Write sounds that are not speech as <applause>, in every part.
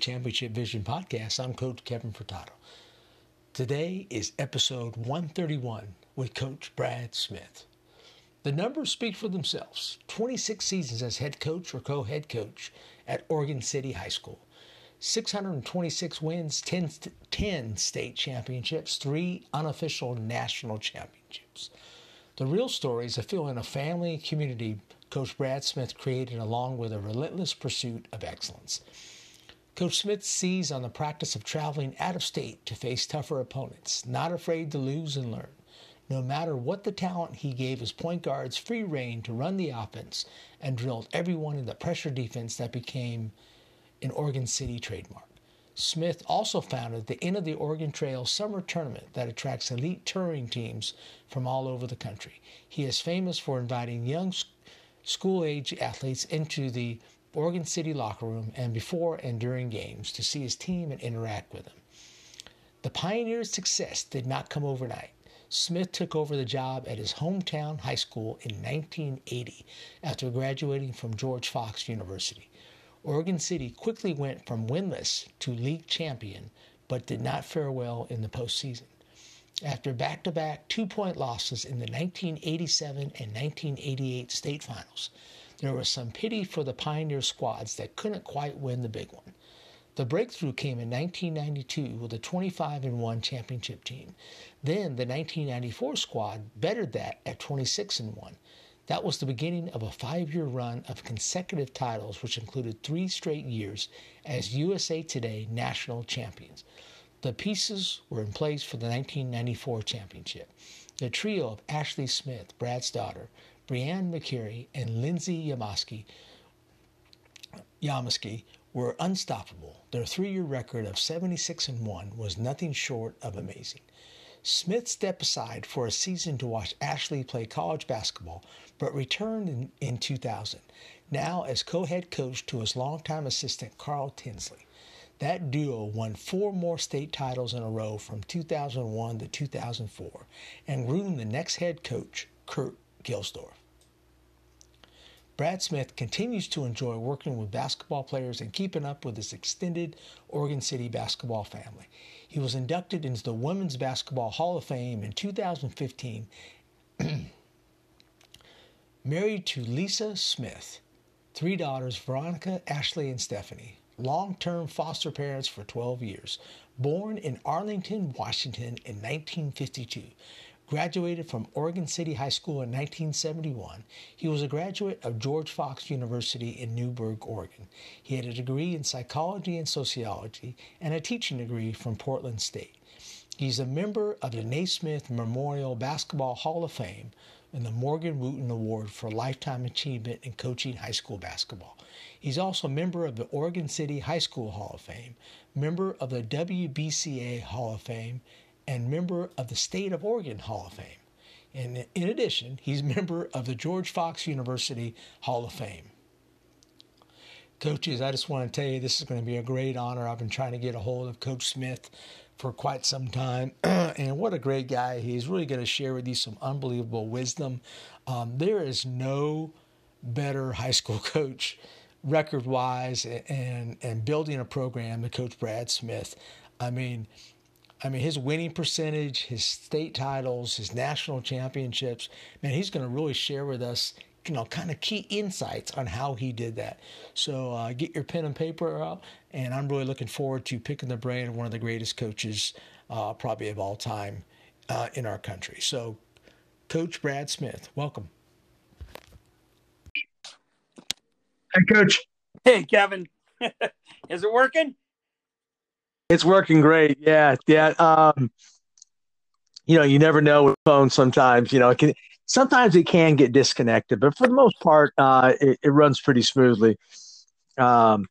Championship Vision Podcast. I'm Coach Kevin Furtado. Today is episode 131 with Coach Brad Smith. The numbers speak for themselves 26 seasons as head coach or co head coach at Oregon City High School, 626 wins, 10, 10 state championships, three unofficial national championships. The real story is a feeling of family and community Coach Brad Smith created along with a relentless pursuit of excellence. Coach Smith sees on the practice of traveling out of state to face tougher opponents, not afraid to lose and learn. No matter what the talent, he gave his point guards free rein to run the offense and drilled everyone in the pressure defense that became an Oregon City trademark. Smith also founded the End of the Oregon Trail Summer Tournament that attracts elite touring teams from all over the country. He is famous for inviting young school age athletes into the Oregon City locker room and before and during games to see his team and interact with them. The Pioneers' success did not come overnight. Smith took over the job at his hometown high school in 1980 after graduating from George Fox University. Oregon City quickly went from winless to league champion, but did not fare well in the postseason. After back to back two point losses in the 1987 and 1988 state finals, there was some pity for the Pioneer squads that couldn't quite win the big one. The breakthrough came in 1992 with a 25 1 championship team. Then the 1994 squad bettered that at 26 1. That was the beginning of a five year run of consecutive titles, which included three straight years as USA Today national champions. The pieces were in place for the 1994 championship. The trio of Ashley Smith, Brad's daughter, Brianne McCary, and Lindsay Yamasaki, Yamasaki were unstoppable. Their three year record of 76 and 1 was nothing short of amazing. Smith stepped aside for a season to watch Ashley play college basketball, but returned in, in 2000, now as co head coach to his longtime assistant Carl Tinsley. That duo won four more state titles in a row from 2001 to 2004 and groomed the next head coach, Kurt Gilsdorf. Brad Smith continues to enjoy working with basketball players and keeping up with his extended Oregon City basketball family. He was inducted into the Women's Basketball Hall of Fame in 2015. <clears throat> Married to Lisa Smith, three daughters, Veronica, Ashley, and Stephanie. Long term foster parents for 12 years. Born in Arlington, Washington in 1952 graduated from Oregon City High School in 1971. He was a graduate of George Fox University in Newberg, Oregon. He had a degree in psychology and sociology and a teaching degree from Portland State. He's a member of the Naismith Memorial Basketball Hall of Fame and the Morgan Wootten Award for Lifetime Achievement in Coaching High School Basketball. He's also a member of the Oregon City High School Hall of Fame, member of the WBCA Hall of Fame, and member of the State of Oregon Hall of Fame. And in addition, he's a member of the George Fox University Hall of Fame. Coaches, I just want to tell you this is going to be a great honor. I've been trying to get a hold of Coach Smith for quite some time, <clears throat> and what a great guy. He's really going to share with you some unbelievable wisdom. Um, there is no better high school <laughs> coach record wise and and building a program than Coach Brad Smith. I mean, I mean, his winning percentage, his state titles, his national championships, man, he's going to really share with us, you know, kind of key insights on how he did that. So uh, get your pen and paper out, and I'm really looking forward to picking the brain of one of the greatest coaches, uh, probably of all time, uh, in our country. So, Coach Brad Smith, welcome. Hey, Coach. Hey, Kevin. <laughs> Is it working? It's working great. Yeah, yeah. Um, you know, you never know with phones sometimes. You know, it can sometimes it can get disconnected, but for the most part, uh, it, it runs pretty smoothly. Um,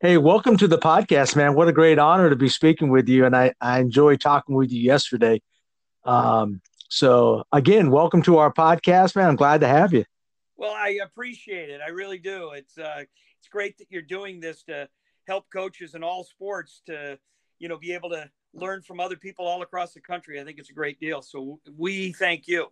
hey, welcome to the podcast, man. What a great honor to be speaking with you. And I, I enjoyed talking with you yesterday. Um, so again, welcome to our podcast, man. I'm glad to have you. Well, I appreciate it. I really do. It's uh, it's great that you're doing this to help coaches in all sports to, you know, be able to learn from other people all across the country. I think it's a great deal. So we thank you.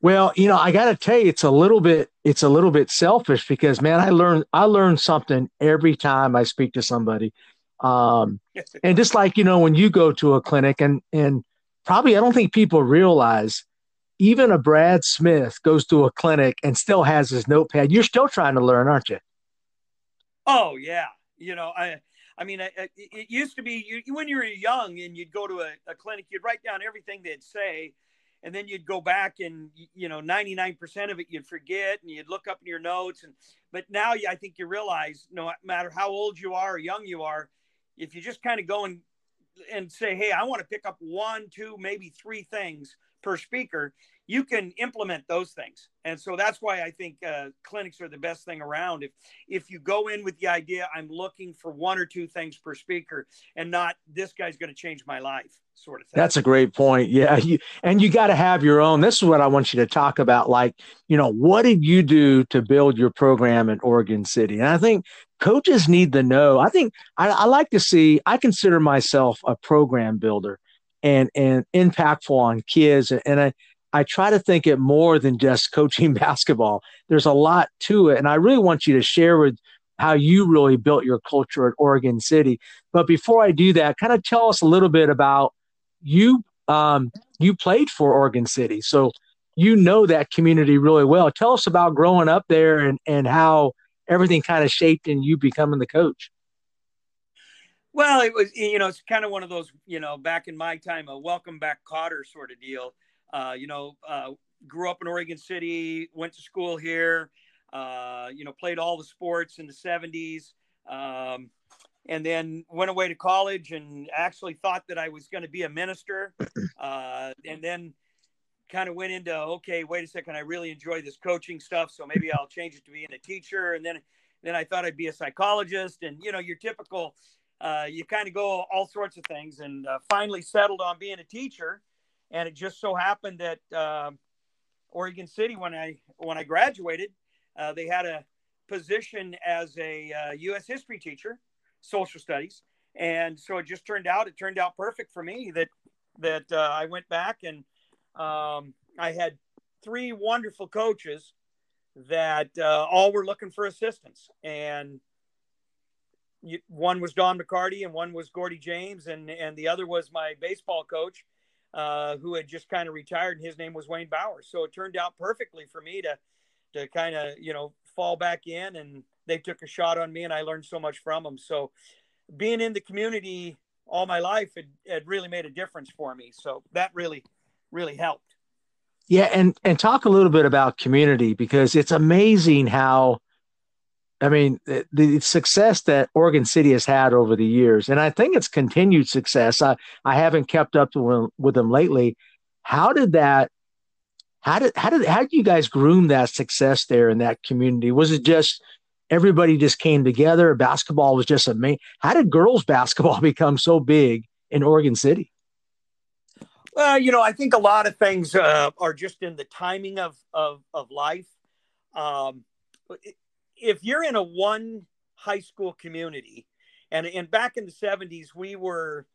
Well, you know, I got to tell you, it's a little bit, it's a little bit selfish because, man, I learn, I learn something every time I speak to somebody. Um, <laughs> and just like you know, when you go to a clinic, and and probably I don't think people realize, even a Brad Smith goes to a clinic and still has his notepad. You're still trying to learn, aren't you? Oh yeah, you know, I I mean, it used to be you, when you were young and you'd go to a, a, clinic, you'd write down everything they'd say, and then you'd go back and you know, 99% of it you'd forget, and you'd look up in your notes. And but now I think you realize, no matter how old you are or young you are, if you just kind of go and and say, hey, I want to pick up one, two, maybe three things per speaker, you can implement those things. And so that's why I think uh, clinics are the best thing around. If if you go in with the idea, I'm looking for one or two things per speaker, and not this guy's going to change my life, sort of thing. That's a great point. Yeah, you, and you got to have your own. This is what I want you to talk about. Like, you know, what did you do to build your program in Oregon City? And I think coaches need to know. I think I, I like to see. I consider myself a program builder and and impactful on kids and I I try to think it more than just <laughs> coaching basketball. There's a lot to it. And I really want you to share with how you really built your culture at Oregon City. But before I do that, kind of tell us a little bit about you. Um, you played for Oregon City, so you know that community really well. Tell us about growing up there and, and how everything kind of shaped in you becoming the coach. Well, it was, you know, it's kind of one of those, you know, back in my time, a welcome back Kotter sort of deal. Uh, you know, uh, grew up in Oregon City, went to school here, uh, you know, played all the sports in the 70s, um, and then went away to college and actually thought that I was going to be a minister. <clears throat> Uh, and then kind of went into, okay, wait a second, I really enjoy this coaching stuff, so maybe I'll change it to being a teacher. And then, then I thought I'd be a psychologist. And, you know, your typical, uh, you kind of go all sorts of things and uh, finally settled on being a teacher and it just so happened that uh, Oregon City, when I when I graduated, uh, they had a position as a uh, U.S. history teacher, social studies, and so it just turned out it turned out perfect for me that that uh, I went back and um, I had three wonderful coaches that uh, all were looking for assistance and one was Don McCarty and one was Gordy James and and the other was my baseball coach uh, who had just kind of retired, and his name was Wayne Bowers. So it turned out perfectly for me to to kind of you know fall back in, and they took a shot on me, and I learned so much from them. So being in the community all my life had, had really made a difference for me. So that really really helped. Yeah, and and talk a little bit about community because it's amazing how I mean, the, the, success that Oregon City has had over the years, and I think it's continued success. I, I haven't kept up to, with them lately. How did that? How did how did how did you guys groom that success there in that community? Was it just everybody just came together? Basketball was just a main. How did girls basketball <laughs> become so big in Oregon City? Well, you know, I think a lot of things uh, are just in the timing of of, of life. Um, if you're in a one high school community, and and back in the 70s, we were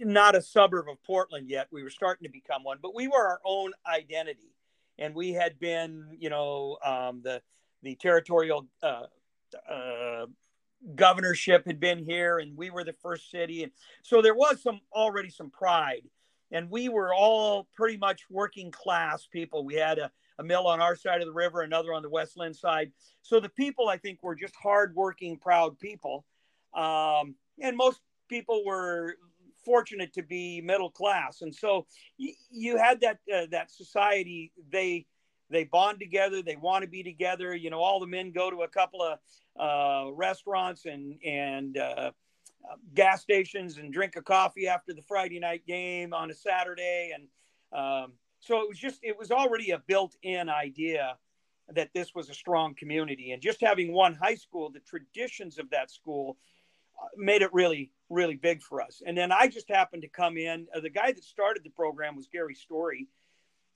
not a suburb of Portland yet. We were starting to become one, but we were our own identity, and we had been, you know, um, the the territorial uh, uh, governorship had been here, and we were the first city, and so there was some already some pride, and we were all pretty much working class people. We had a a mill on our side of the river, another on the West Linn side. So the people, I think, were just hardworking, proud people. Um, and most people were fortunate to be middle class. And so y- you had that, uh, that society, they, they bond together. They want to be together. You know, all the men go to a couple of uh, restaurants and, and, uh, gas stations and drink a coffee after the Friday night game on a Saturday. And, um, so it was just it was already a built-in idea that this was a strong community. And just having one high school the traditions of that school uh, made it really really big for us. And then i just happened to come in uh, the guy that started the program was gary story.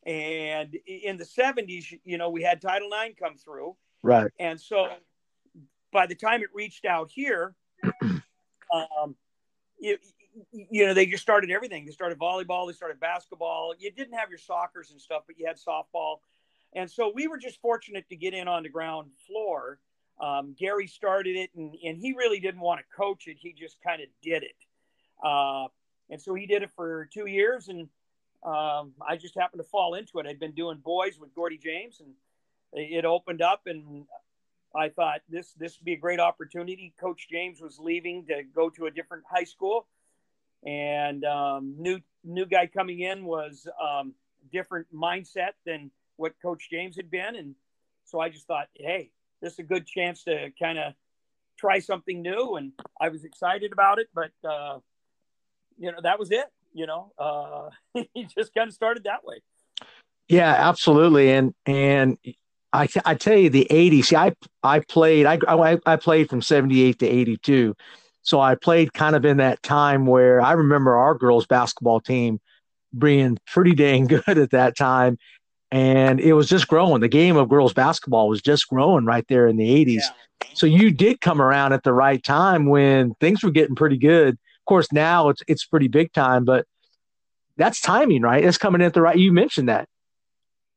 And in the 70s you know we had title ix come through. Right. And so by the time it reached out here <clears throat> um, you, you know they just started everything they started volleyball they started basketball you didn't have your soccers and stuff but you had softball and so we were just fortunate to get in on the ground floor. Um, Gary started it, and, and he really didn't want to coach it. He just kind of did it. Uh, and so he did it for two years, and um, I just happened to fall into it. I'd been doing boys with Gordy James, and it opened up, and I thought this this would be a great opportunity. Coach James was leaving to go to a different high school, and um, new new guy coming in was um, different mindset than what Coach James had been, and so I just thought, hey, this is a good chance to kind of try something new, and I was excited about it. But uh, you know, that was it. You know, uh, <laughs> he just kind of started that way. Yeah, absolutely, and and I, I tell you the 80s see I I played I, I I played from 78 to 82 so I played kind of in that time where I remember our girls basketball team being pretty dang <laughs> good at that time and it was just growing. The game of girls basketball was just growing right there in the 80s. Yeah. So you did come around at the right time when things were getting pretty good. Of course, now it's it's pretty big time, but that's timing, right? It's coming at the right. You mentioned that.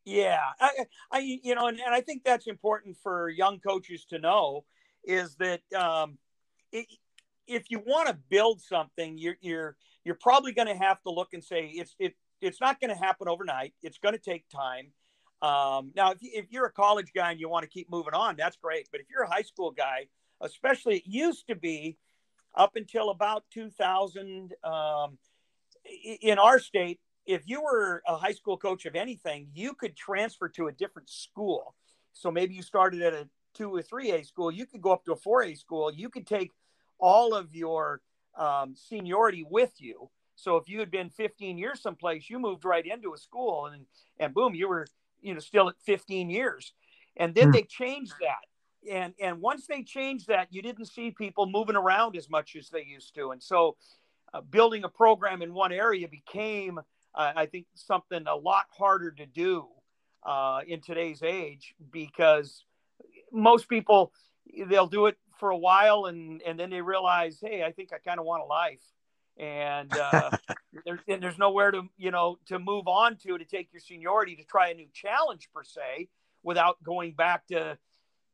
Yeah, I, I you know, and, and I think that's important for young coaches to know is that um, it, if you want to build something, you're you're you're probably going to have to look and say it's it it's not going to happen overnight. It's going to take time. Um, now, if, you, if you're a college guy and you want to keep moving on, that's great. But if you're a high school guy, especially it used to be up until about 2000 um, in our state, if you were a high school coach of anything, you could transfer to a different school. So maybe you started at a two or three A school, you could go up to a four A school. You could take all of your um, seniority with you so if you had been 15 years someplace, you moved right into a school and and boom, you were you know still at 15 years. And then hmm. they changed that. And and once they changed that, you didn't see people moving around as much as they used to. And so uh, building a program in one area became uh, I think something a lot harder to do uh, in today's age because most people they'll do it for a while and and then they realize, hey, I think I kind of want a life. And uh, <laughs> there, and there's nowhere to you know to move on to to take your seniority to try a new challenge per se without going back to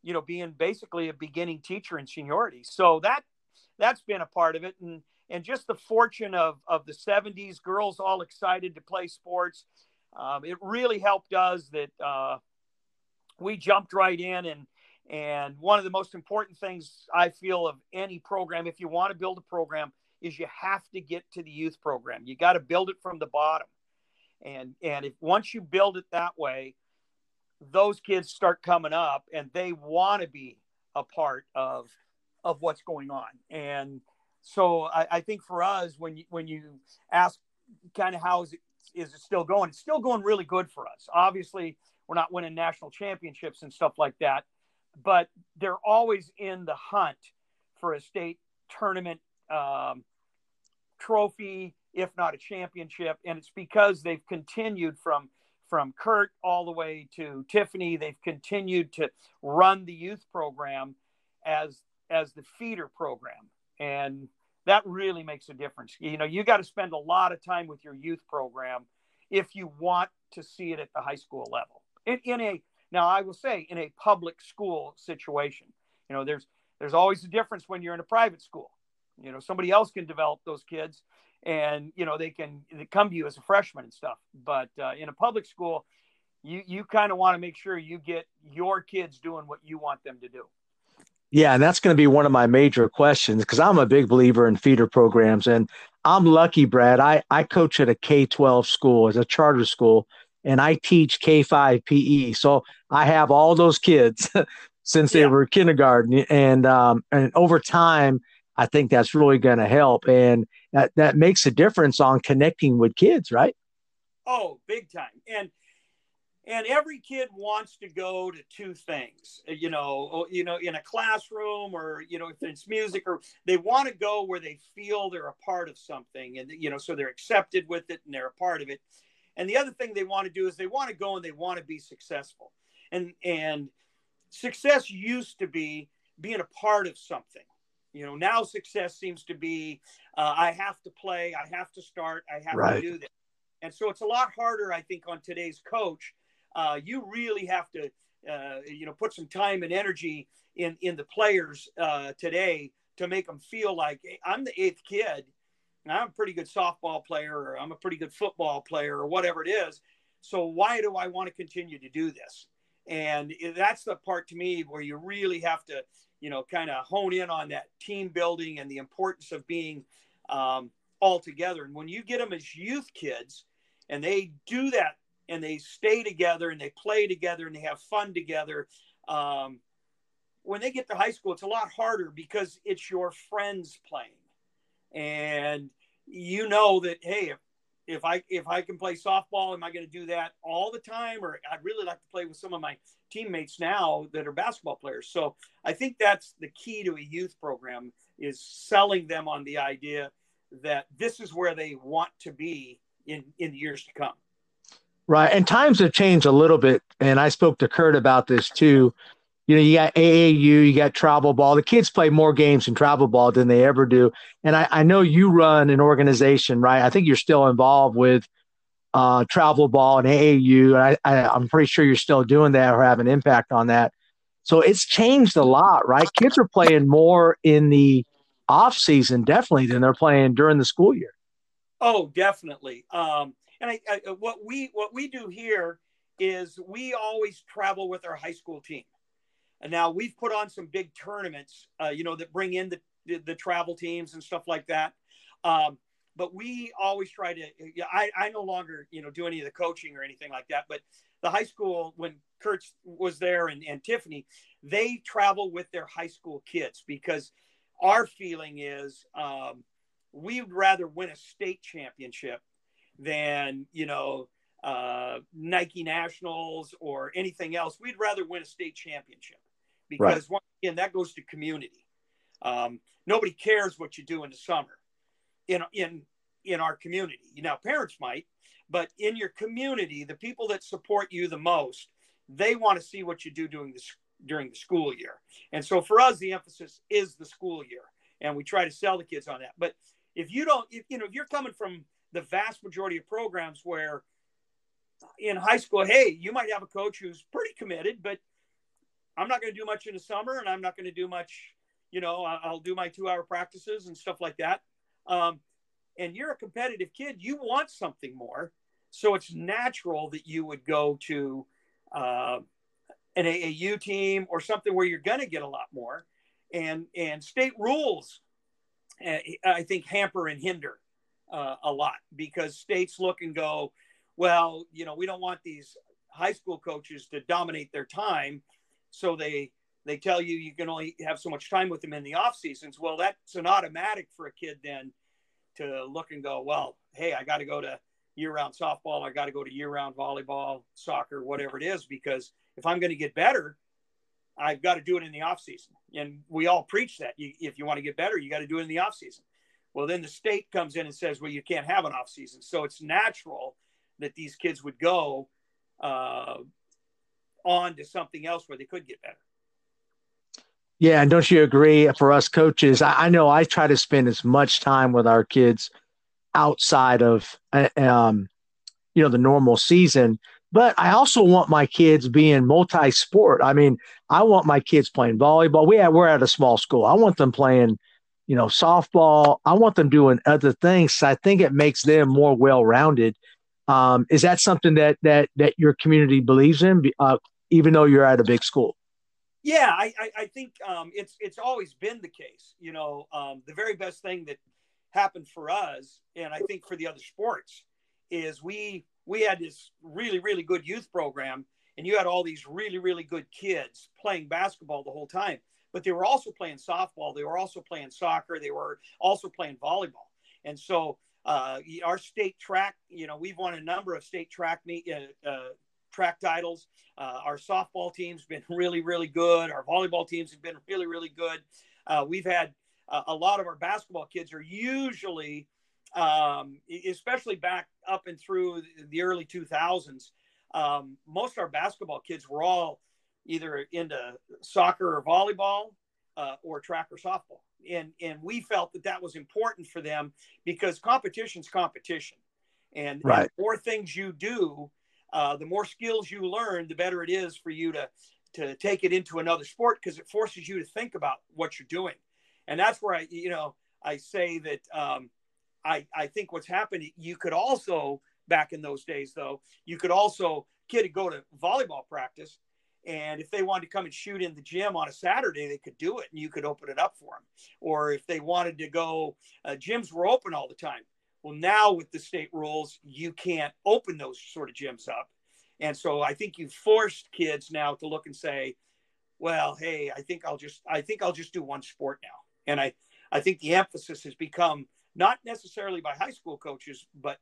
you know being basically a beginning teacher in seniority. So that that's been a part of it. And and just the fortune of of the 70s girls all excited to play sports. Um, it really helped us that uh, we jumped right in and and one of the most important things i feel of any program if you want to build a program is you have to get to the youth program. You got to build it from the bottom. And and if once you build it that way, those kids start coming up and they want to be a part of of what's going on. And so I, I think for us, when you when you ask kind of how is it is it still going, it's still going really good for us. Obviously, we're not winning national championships and stuff like that, but they're always in the hunt for a state tournament um, trophy, if not a championship. And it's because they've continued from from Kurt all the way to Tiffany. They've continued to run the youth program as as the feeder program, and that really makes a difference. You know, you got to spend a lot of time with your youth program if you want to see it at the high school level. In, in a now, I will say, in a public school situation, you know, there's there's always a difference when you're in a private school. You know, somebody else can develop those kids, and you know they can they come to you as a freshman and stuff. But uh, in a public school, you you kind of want to make sure you get your kids doing what you want them to do. Yeah, and that's going to be one of my major questions because I'm a big believer in feeder programs, and I'm lucky, Brad. I I coach at a K twelve school as a charter school, and I teach K five PE. So I have all those kids <laughs> since they yeah. were kindergarten, and um, and over time I think that's really going to help. And that, that makes a difference on connecting with kids, right? Oh, big time. And and every kid wants to go to two things you know you know in a classroom or you know if it's music or they want to go where they feel they're a part of something and you know so they're accepted with it and they're a part of it and the other thing they want to do is they want to go and they want to be successful and and success used to be being a part of something you know now success seems to be uh, i have to play i have to start i have right. to do this and so it's a lot harder i think on today's coach uh, you really have to, uh, you know, put some time and energy in in the players uh, today to make them feel like hey, I'm the eighth kid. I'm a pretty good softball player, or I'm a pretty good football player, or whatever it is. So why do I want to continue to do this? And that's the part to me where you really have to, you know, kind of hone in on that team building and the importance of being um, all together. And when you get them as youth kids, and they do that and they stay together and they play together and they have fun together. Um, when they get to high school, it's a lot harder because it's your friends playing, and you know that hey, if, if I if I can play softball, am I going to do that all the time, or I'd really like to play with some of my teammates now that are basketball players. So I think that's the key to a youth program is selling them on the idea that this is where they want to be in in the years to come. Right. And times have changed a little bit. And I spoke to Kurt about this too. You know, you got AAU, you got travel ball. The kids play more games in travel ball than they ever do. And I, I know you run an organization, right? I think you're still involved with uh, travel ball and AAU. And I, I, I'm pretty sure you're still doing that or have an impact on that. So it's changed a lot, right? Kids are playing more in the off season, definitely, than they're playing during the school year. Oh, definitely. Um, and I, I, what we what we do here is we always travel with our high school team. And now we've put on some big tournaments, uh, you know, that bring in the, the, the travel teams and stuff like that. Um, but we always try to. I, I no longer you know do any of the coaching or anything like that. But the high school when Kurt was there and, and Tiffany, they travel with their high school kids because our feeling is um, we'd rather win a state championship than you know uh, Nike Nationals or anything else. We'd rather win a state championship because right. once again that goes to community. Um, nobody cares what you do in the summer in in in our community. You know, parents might, but in your community, the people that support you the most, they want to see what you do during the during the school year. And so for us, the emphasis is the school year, and we try to sell the kids on that. But if you don't, if you know, if you're coming from the vast majority of programs where in high school, hey, you might have a coach who's pretty committed, but I'm not going to do much in the summer and I'm not going to do much, you know, I'll do my two hour practices and stuff like that. Um, and you're a competitive kid, you want something more. So it's natural that you would go to uh, an AAU team or something where you're going to get a lot more. And, and state rules, uh, I think, hamper and hinder uh, a lot because states look and go, well, you know, we don't want these high school coaches to dominate their time, so they they tell you you can only have so much time with them in the off seasons. Well, that's an automatic for a kid then to look and go, well, hey, I got to go to year round softball, I got to go to year round volleyball, soccer, whatever it is, because if I'm going to get better, I've got to do it in the off season. And we all preach that. You, if you want to get better, you got to do it in the off season. Well, then the state comes in and says, well, you can't have an off season. So it's natural that these kids would go uh, on to something else where they could get better. Yeah, and don't you agree? For us coaches, I, I know I try to spend as much time with our kids outside of, uh, um, you know, the normal season. But I also want my kids being multi-sport. I mean, I want my kids playing volleyball. We have, we're at a small school. I want them playing you know, softball. I want them doing other things. I think it makes them more well-rounded. Um, is that something that that that your community believes in, uh, even though you're at a big school? Yeah, I, I, I think um, it's it's always been the case. You know, um, the very best thing that happened for us, and I think for the other sports, is we we had this really really good youth program, and you had all these really really good kids playing basketball the whole time but they were also playing softball. They were also playing soccer. They were also playing volleyball. And so uh, our state track, you know, we've won a number of state track meet, uh, uh, track titles. Uh, our softball team's been really, really good. Our volleyball teams have been really, really good. Uh, we've had uh, a lot of our basketball kids are usually, um, especially back up and through the early 2000s. Um, most of our basketball kids were all either into soccer or volleyball or track or softball and and we felt that that was important for them because competition's competition and, right. and the more things you do uh, the more skills you learn the better it is for you to to take it into another sport because it forces you to think about what you're doing and that's where i you know i say that um, i i think what's happened you could also back in those days though you could also kid to go to volleyball practice and if they wanted to come and shoot in the gym on a Saturday, they could do it and you could open it up for them. Or if they wanted to go, uh, gyms were open all the time. Well, now with the state rules, you can't open those sort of gyms up. And so I think you've forced kids now to look and say, well, hey, I think I'll just, I think I'll just do one sport now. And I, I think the emphasis has become not necessarily by high school coaches, but,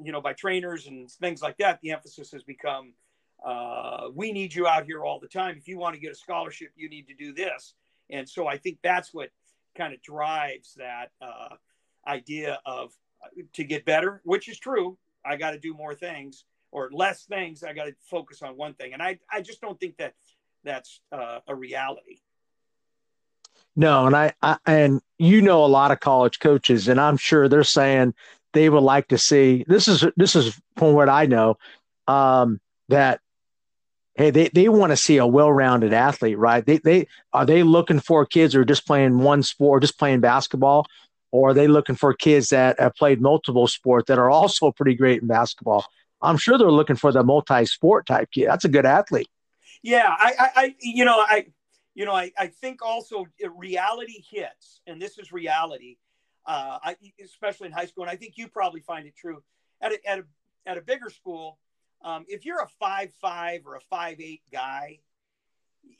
you know, by trainers and things like that. The emphasis has become, uh, we need you out here all the time. If you want to get a scholarship, you need to do this. And so I think that's what kind of drives that uh, idea of uh, to get better, which is true. I got to do more things or less things. I got to focus on one thing. And I, I just don't think that that's uh, a reality. No, and I, I and you know a lot of college coaches, and I'm sure they're saying they would like to see this is this is from what I know um, that hey, they, they want to see a well-rounded athlete, right? They they are they looking for kids who are just playing one sport, just playing basketball, or are they looking for kids that have played multiple sports that are also pretty great in basketball? I'm sure they're looking for the multi-sport type kid. That's a good athlete. Yeah, I, I, I you know, I, you know, I, I think also reality hits, and this is reality, uh, I, especially in high school, and I think you probably find it true at a, at a, at a bigger school um, if you're a five five or a five eight guy,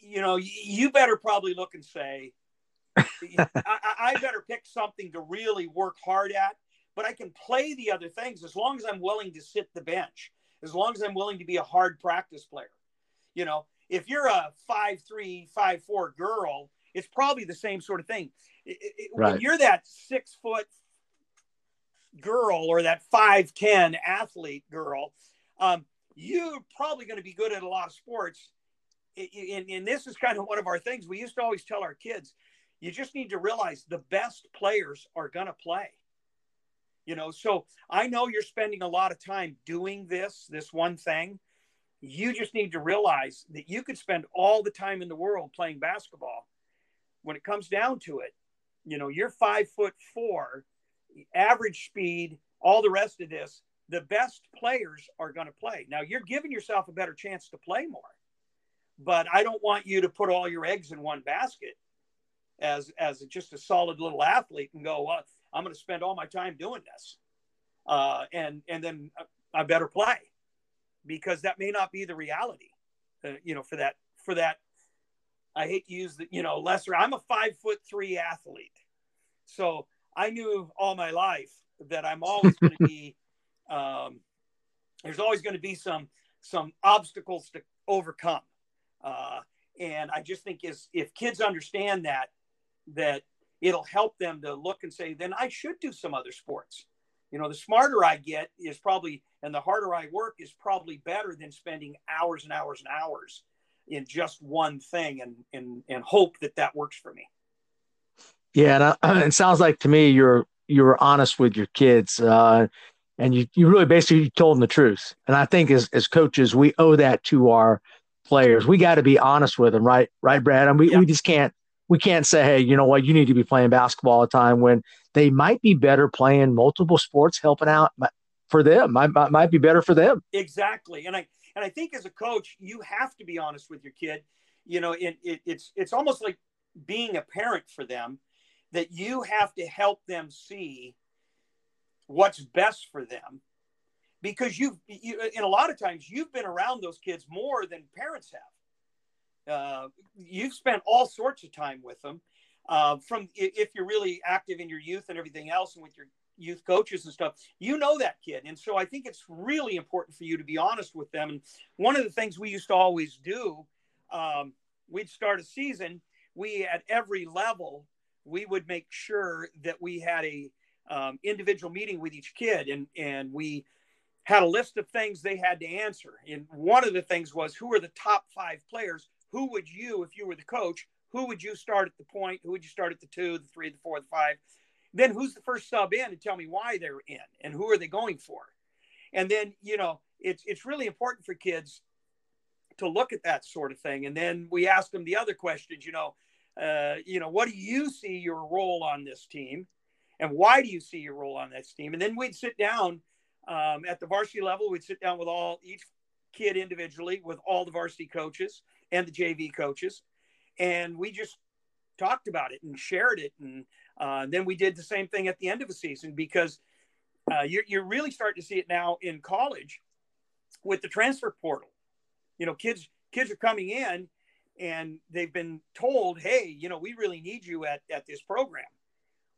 you know you better probably look and say, <laughs> I, I better pick something to really work hard at. But I can play the other things as long as I'm willing to sit the bench, as long as I'm willing to be a hard practice player. You know, if you're a five three, five four girl, it's probably the same sort of thing. Right. When you're that six foot girl or that five ten athlete girl, um, you're probably going to be good at a lot of sports. And, and this is kind of one of our things. We used to always tell our kids, you just need to realize the best players are going to play. You know, so I know you're spending a lot of time doing this, this one thing. You just need to realize that you could spend all the time in the world playing basketball. When it comes down to it, you know, you're five foot four, average speed, all the rest of this the best players are going to play. Now you're giving yourself a better chance to play more, but I don't want you to put all your eggs in one basket as as just a solid little athlete and go, well, I'm going to spend all my time doing this, uh, and and then I better play because that may not be the reality, uh, you know, for that for that. I hate to use the you know lesser. I'm a five foot three athlete, so I knew all my life that I'm always going <laughs> to be um, there's always going to be some some obstacles to overcome. Uh, and I just think is if kids understand that that it'll help them to look and say, then I should do some other sports. You know, the smarter I get is probably, and the harder I work is probably better than spending hours and hours and hours in just one thing and and and hope that that works for me. Yeah, and uh, <clears throat> it sounds like to me you're you're honest with your kids. Uh, and you, you really basically told them the truth. And I think as, as coaches, we owe that to our players. We got to be honest with them, right? Right, Brad? And we, yeah. we just can't, we can't say, Hey, you know what? You need to be playing basketball all the time when they might be better playing multiple sports, helping out for them. Might, might, might be better for them. Exactly. And I, and I think as a coach, you have to be honest with your kid. You know, it, it, it's, it's almost like being a parent for them that you have to help them see what's best for them because you've you, in a lot of times you've been around those kids more than parents have uh, you've spent all sorts of time with them uh, from if you're really active in your youth and everything else and with your youth coaches and stuff, you know that kid. And so I think it's really important for you to be honest with them. And one of the things we used to always do, um, we'd start a season, we at every level, we would make sure that we had a um, individual meeting with each kid and, and we had a list of things they had to answer. And one of the things was who are the top five players? Who would you, if you were the coach, who would you start at the point? Who would you start at the two, the three, the four, the five? Then who's the first sub in and tell me why they're in and who are they going for? And then, you know, it's it's really important for kids to look at that sort of thing. And then we ask them the other questions, you know, uh, you know, what do you see your role on this team? And why do you see your role on this team? And then we'd sit down um, at the varsity level, we'd sit down with all each kid individually with all the varsity coaches and the JV coaches. And we just talked about it and shared it. And uh, then we did the same thing at the end of the season because uh, you're, you're really starting to see it now in college with the transfer portal. You know, kids kids are coming in and they've been told, hey, you know, we really need you at, at this program.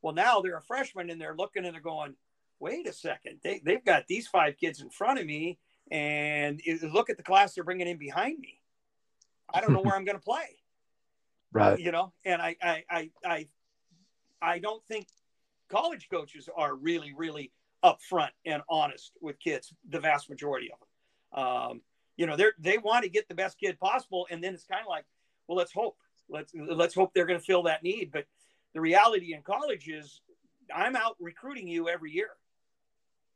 Well, now they're a freshman and they're looking and they're going, wait a second, they, they've got these five kids in front of me and look at the class they're bringing in behind me. I don't know where I'm going <laughs> to play. Right. You know, and I, I, I, I, I don't think college coaches are really, really upfront and honest with kids. The vast majority of them, um, you know, they're they want to get the best kid possible, and then it's kind of like, well, let's hope, let's let's hope they're going to fill that need. But the reality in college is, I'm out recruiting you every year.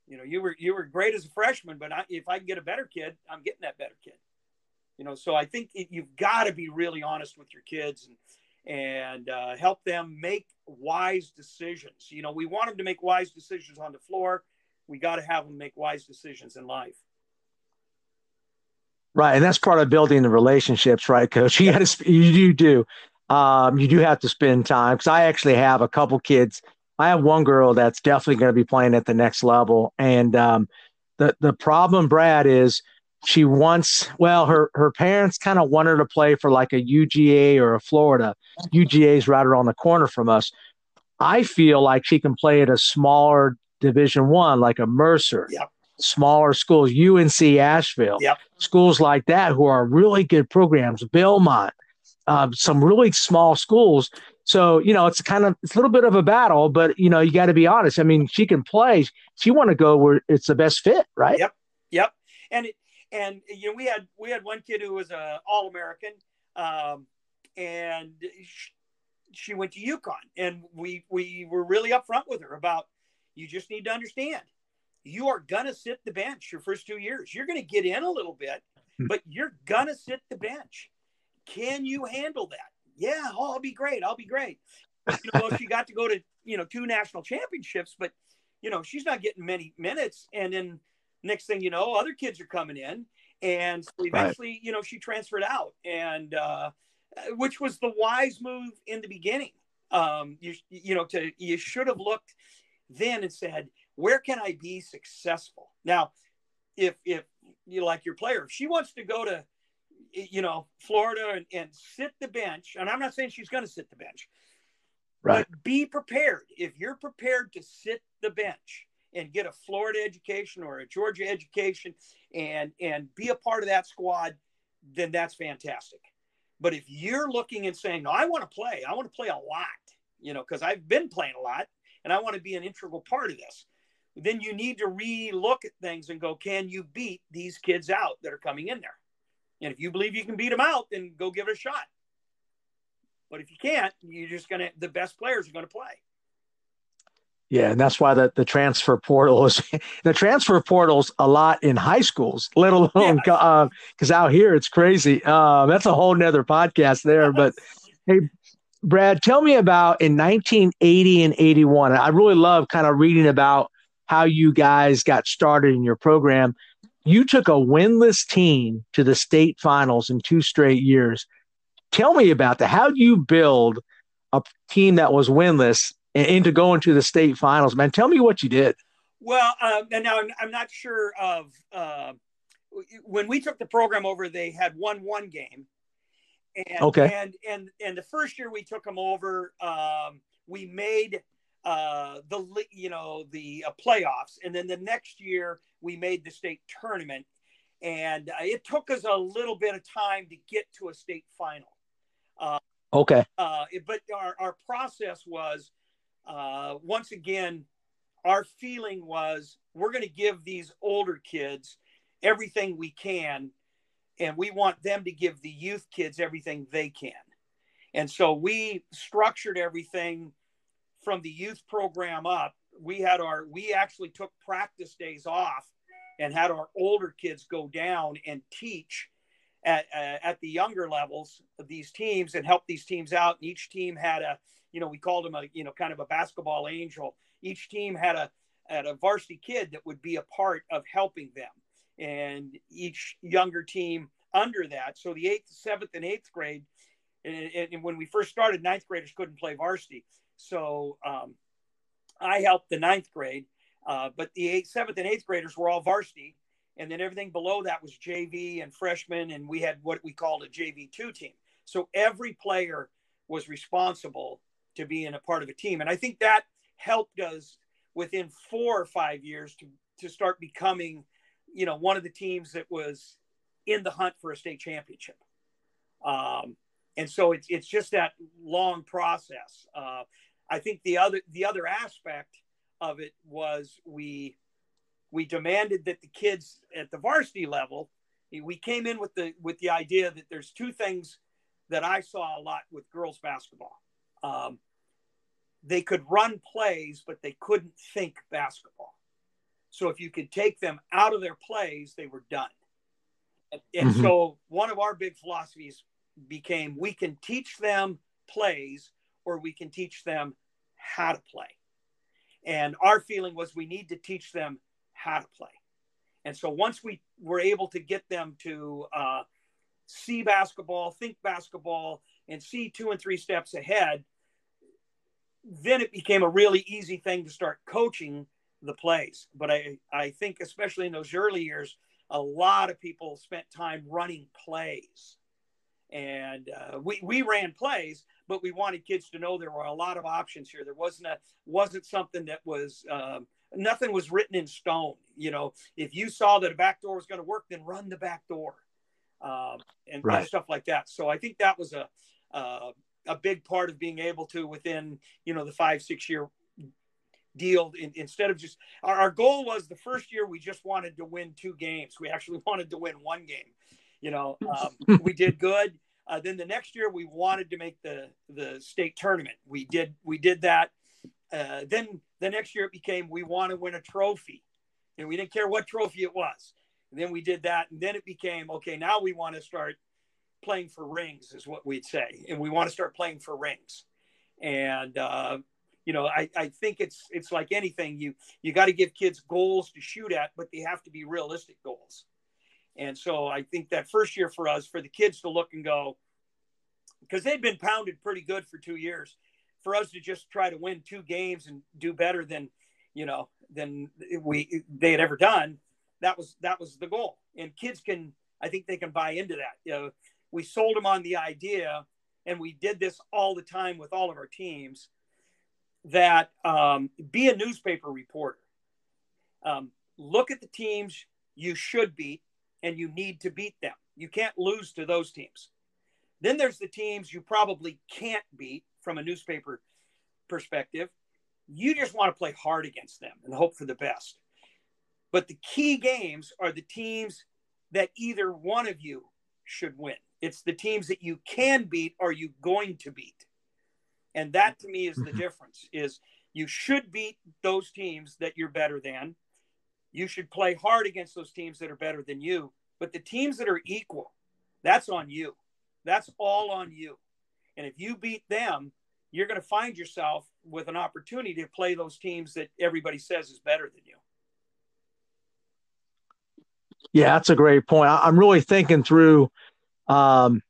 You know, you were you were great as a freshman, but I, if I can get a better kid, I'm getting that better kid. You know, so I think it, you've got to be really honest with your kids and and uh, help them make wise decisions. You know, we want them to make wise decisions on the floor. We got to have them make wise decisions in life. Right, and that's part of building the relationships, right, Coach? You got to, you do, um, you do have to spend time. Because I actually have a couple kids. I have one girl that's definitely going to be playing at the next level, and um, the the problem, Brad, is she wants well her her parents kind of want her to play for like a UGA or a Florida. UGA is right around the corner from us. I feel like she can play at a smaller Division One, like a Mercer. Yep. Smaller schools, UNC Asheville, Yep. schools like that who are really good programs, Belmont, um, some really small schools. So you know, it's kind of it's a little bit of a battle, but you know, you got to be honest. I mean, she can play. She want to go where it's the best fit, right? Yep. Yep. And it, and you know we had we had one kid who was a all American, um, and she, she went to UConn, and we we were really upfront with her about you just need to understand you are gonna sit the bench your first two years. You're gonna get in a little bit, Hmm. but you're gonna sit the bench. Can you handle that? Yeah, oh, I'll be great. I'll be great. You know, well, she got to go to you know two national championships, but you know she's not getting many minutes, and then next thing you know, other kids are coming in, and so eventually, you know, she transferred out, and uh, which was the wise move in the beginning. Um, you you know, to you should have looked then and said, where can I be successful? Now, if if you like your player, if she wants to go to you know Florida and, and sit the bench, and I'm not saying she's going to sit the bench, Right. but be prepared. If you're prepared to sit the bench and get a Florida education or a Georgia education and and be a part of that squad, then that's fantastic. But if you're looking and saying, "No, I want to play. I want to play a lot," you know, because I've been playing a lot and I want to be an integral part of this, then you need to re-look at things and go, "Can you beat these kids out that are coming in there?" And if you believe you can beat them out, then go give it a shot. But if you can't, you're just gonna the best players are gonna play. Yeah, and that's why the, the transfer portal is <laughs> the transfer portal's a lot in high schools, let alone because out here it's crazy. Um, that's a whole nother podcast there. But hey, Brad, tell me about in 1980 and 81. I really love kind of reading about how you guys got started in your program. You took a winless team to the state finals in two straight years. Tell me about that. How do you build a team that was winless and into going to the state finals, man. Tell me what you did. Well, um, and now I'm, I'm not sure of uh, when we took the program over. They had won one game, and Okay. and and and the first year we took them over, um, we made uh, the you know the uh, playoffs, and then the next year we made the state tournament, and uh, it took us a little bit of time to get to a state final. Uh, okay. Uh, it, but our our process was uh, once again, our feeling was we're going to give these older kids everything we can, and we want them to give the youth kids everything they can. And so we structured everything from the youth program up, we had our we actually took practice days off and had our older kids go down and teach at, uh, at the younger levels of these teams and help these teams out. And each team had a, you know, we called them a, you know, kind of a basketball angel. Each team had a, had a varsity kid that would be a part of helping them. And each younger team under that. So the eighth, seventh, and eighth grade, and, and when we first started, ninth graders couldn't play varsity. So um, I helped the ninth grade, uh, but the eighth, seventh, and eighth graders were all varsity. And then everything below that was JV and freshmen, And we had what we called a JV2 team. So every player was responsible to be in a part of a team. And I think that helped us within four or five years to, to start becoming, you know, one of the teams that was in the hunt for a state championship. Um, and so it's, it's just that long process. Uh, I think the other the other aspect of it was we we demanded that the kids at the varsity level we came in with the with the idea that there's two things that I saw a lot with girls basketball. Um, they could run plays, but they couldn't think basketball. So if you could take them out of their plays, they were done. And, and mm-hmm. so one of our big philosophies became we can teach them plays or we can teach them how to play. And our feeling was we need to teach them how to play. And so once we were able to get them to uh, see basketball, think basketball, and see two and three steps ahead, then it became a really easy thing to start coaching the plays. But I, I think, especially in those early years, a lot of people spent time running plays and uh, we we ran plays, but we wanted kids to know there were a lot of options here. There wasn't a wasn't something that was um, nothing was written in stone. You know, if you saw that a back door was going to work, then run the back door, um, and, right. stuff like that. So I think that was a uh, a big part of being able to within you know the five six year deal in, instead of just our, our goal was the first year we just wanted to win two games we actually <laughs> wanted to win one game you know, um, we did good. Uh, then the next year we wanted to make the the state tournament. We did we did that. Uh, then the next year it became we want to win a trophy, and we didn't care what trophy it was. And then we did that, and then it became okay. Now we want to start playing for rings, is what we'd say, and we want to start playing for rings. And uh, you know, I, I think it's it's like anything. You you got to give kids goals to shoot at, but they have to be realistic goals. And so I think that first year for us, for the kids to look and go, because they'd been pounded pretty good for two years, for us to just try to win two games and do better than, you know, than we they had ever done. That was that was the goal. And kids can, I think they can buy into that. You know, we sold them on the idea, and we did this all the time with all of our teams. That um, be a newspaper reporter. Um, look at the teams you should beat and you need to beat them. You can't lose to those teams. Then there's the teams you probably can't beat from a newspaper perspective. You just want to play hard against them and hope for the best. But the key games are the teams that either one of you should win. It's the teams that you can beat are you going to beat. And that to me is the mm-hmm. difference is you should beat those teams that you're better than you should play hard against those teams that are better than you. But the teams that are equal, that's on you. That's all on you. And if you beat them, you're going to find yourself with an opportunity to play those teams that everybody says is better than you. Yeah, that's a great point. I'm really thinking through. Um,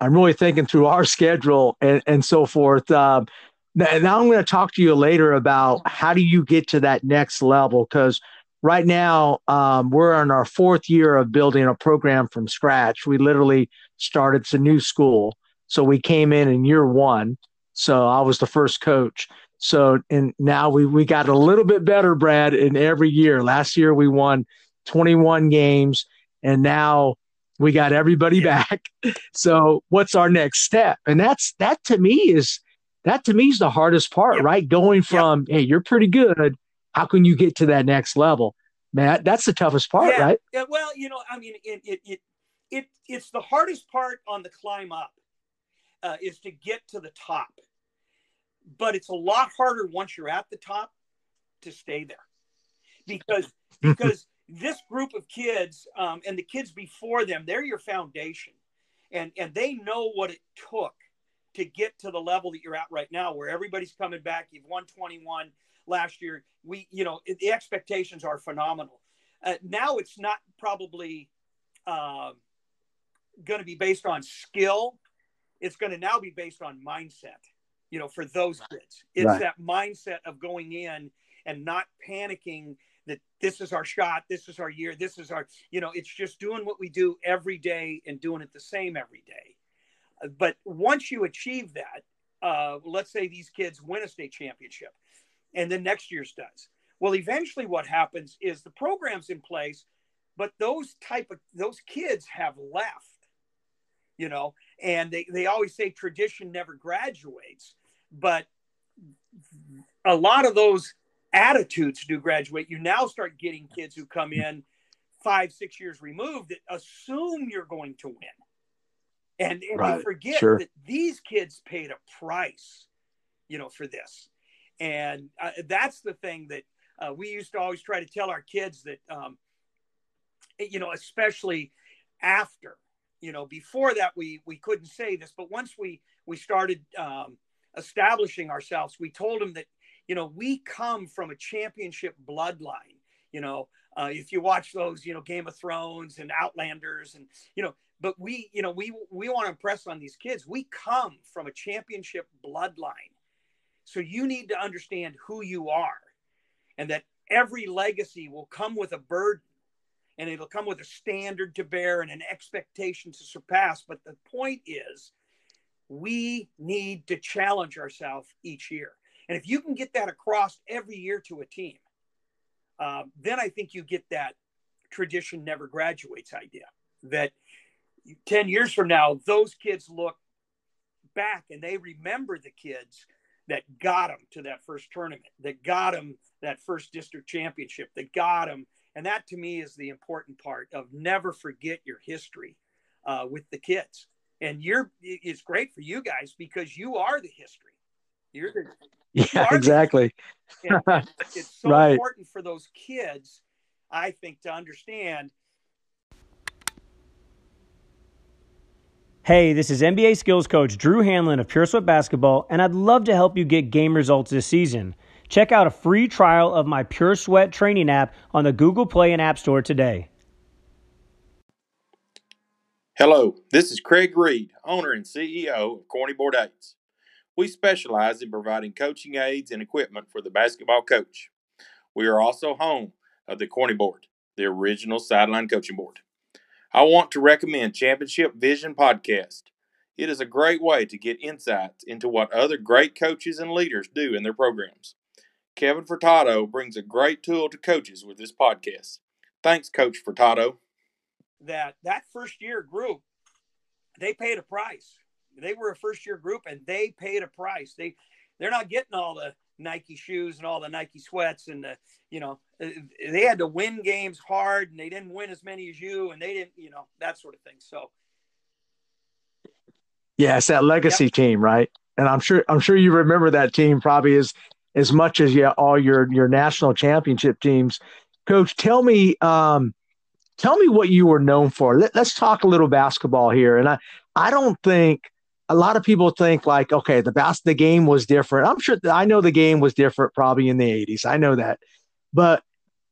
I'm really thinking through our schedule and, and so forth. Um, now I'm going to talk to you later about how do you get to that next level because right now um, we're in our fourth year of building a program from scratch we literally started it's a new school so we came in in year one so i was the first coach So and now we we got a little bit better, Brad, in every year. Last year we won 21 games, and now we got everybody back. <laughs> So what's our next step? And that's that to me is that to me is the hardest part, yep. right? Going from yep. hey, you're pretty good. How can you get to that next level? Man, that's the toughest part, yeah. right? Yeah, well, you know, I mean, it, it, it, it, it's the hardest part on the climb up uh, is to get to the top. But it's a lot harder once you're at the top to stay there because <laughs> because this group of kids um, and the kids before them they're your foundation and and they know what it took to get to the level that you're at right now where everybody's coming back you've won 21 last year we you know the expectations are phenomenal. Uh, now it's not probably uh, going to be based on skill. It's going to now be based on mindset you know for those kids. It's right. that mindset of going in and not panicking that this is our shot this is our year this is our you know it's just doing what we do every day and doing it the same every day. Uh, but once you achieve that uh, let's say these kids win a state championship and then next year's does well eventually what happens is the program's in place but those type of those kids have left you know and they, they always say tradition never graduates but a lot of those attitudes do graduate you now start getting kids who come in five six years removed that assume you're going to win and, and right. they forget sure. that these kids paid a price you know for this and uh, that's the thing that uh, we used to always try to tell our kids that um, you know especially after you know before that we we couldn't say this but once we we started um, establishing ourselves we told them that you know we come from a championship bloodline you know uh, if you watch those you know game of thrones and outlanders and you know but we you know we we want to impress on these kids. We come from a championship bloodline so you need to understand who you are and that every legacy will come with a burden and it'll come with a standard to bear and an expectation to surpass. But the point is, we need to challenge ourselves each year. And if you can get that across every year to a team, uh, then I think you get that tradition never graduates idea that 10 years from now, those kids look back and they remember the kids that got them to that first tournament, that got them that first district championship, that got them. And that to me is the important part of never forget your history uh, with the kids. And you're, it's great for you guys because you are the history. You're the, yeah, exactly. it's so <laughs> right. important for those kids, I think, to understand Hey, this is NBA skills coach Drew Hanlen of Pure Sweat Basketball, and I'd love to help you get game results this season. Check out a free trial of my Pure Sweat training app on the Google Play and App Store today. Hello, this is Craig Reed, owner and CEO of Corny Board Aids. We specialize in providing coaching aids and equipment for the basketball coach. We are also home of the Corny Board, the original sideline coaching board. I want to recommend Championship Vision Podcast. It is a great way to get insights into what other great coaches and leaders do in their programs. Kevin Furtado brings a great tool to coaches with this podcast. Thanks, Coach Furtado. That that first year group, they paid a price. They were a first year group and they paid a price. They they're not getting all the Nike shoes and all the Nike sweats and the, you know, uh, they had to win games hard and they didn't win as many as you and they didn't, you know, that sort of thing. So, yeah, it's that legacy yep. team, right? And I'm sure I'm sure you remember that team probably as as much as yeah all your your national championship teams. Coach, tell me um, tell me what you were known for. Let, let's talk a little basketball here. And I I don't think a lot of people think like, okay, the bas- the game was different. I'm sure I know the game was different probably in the 80s. I know that. But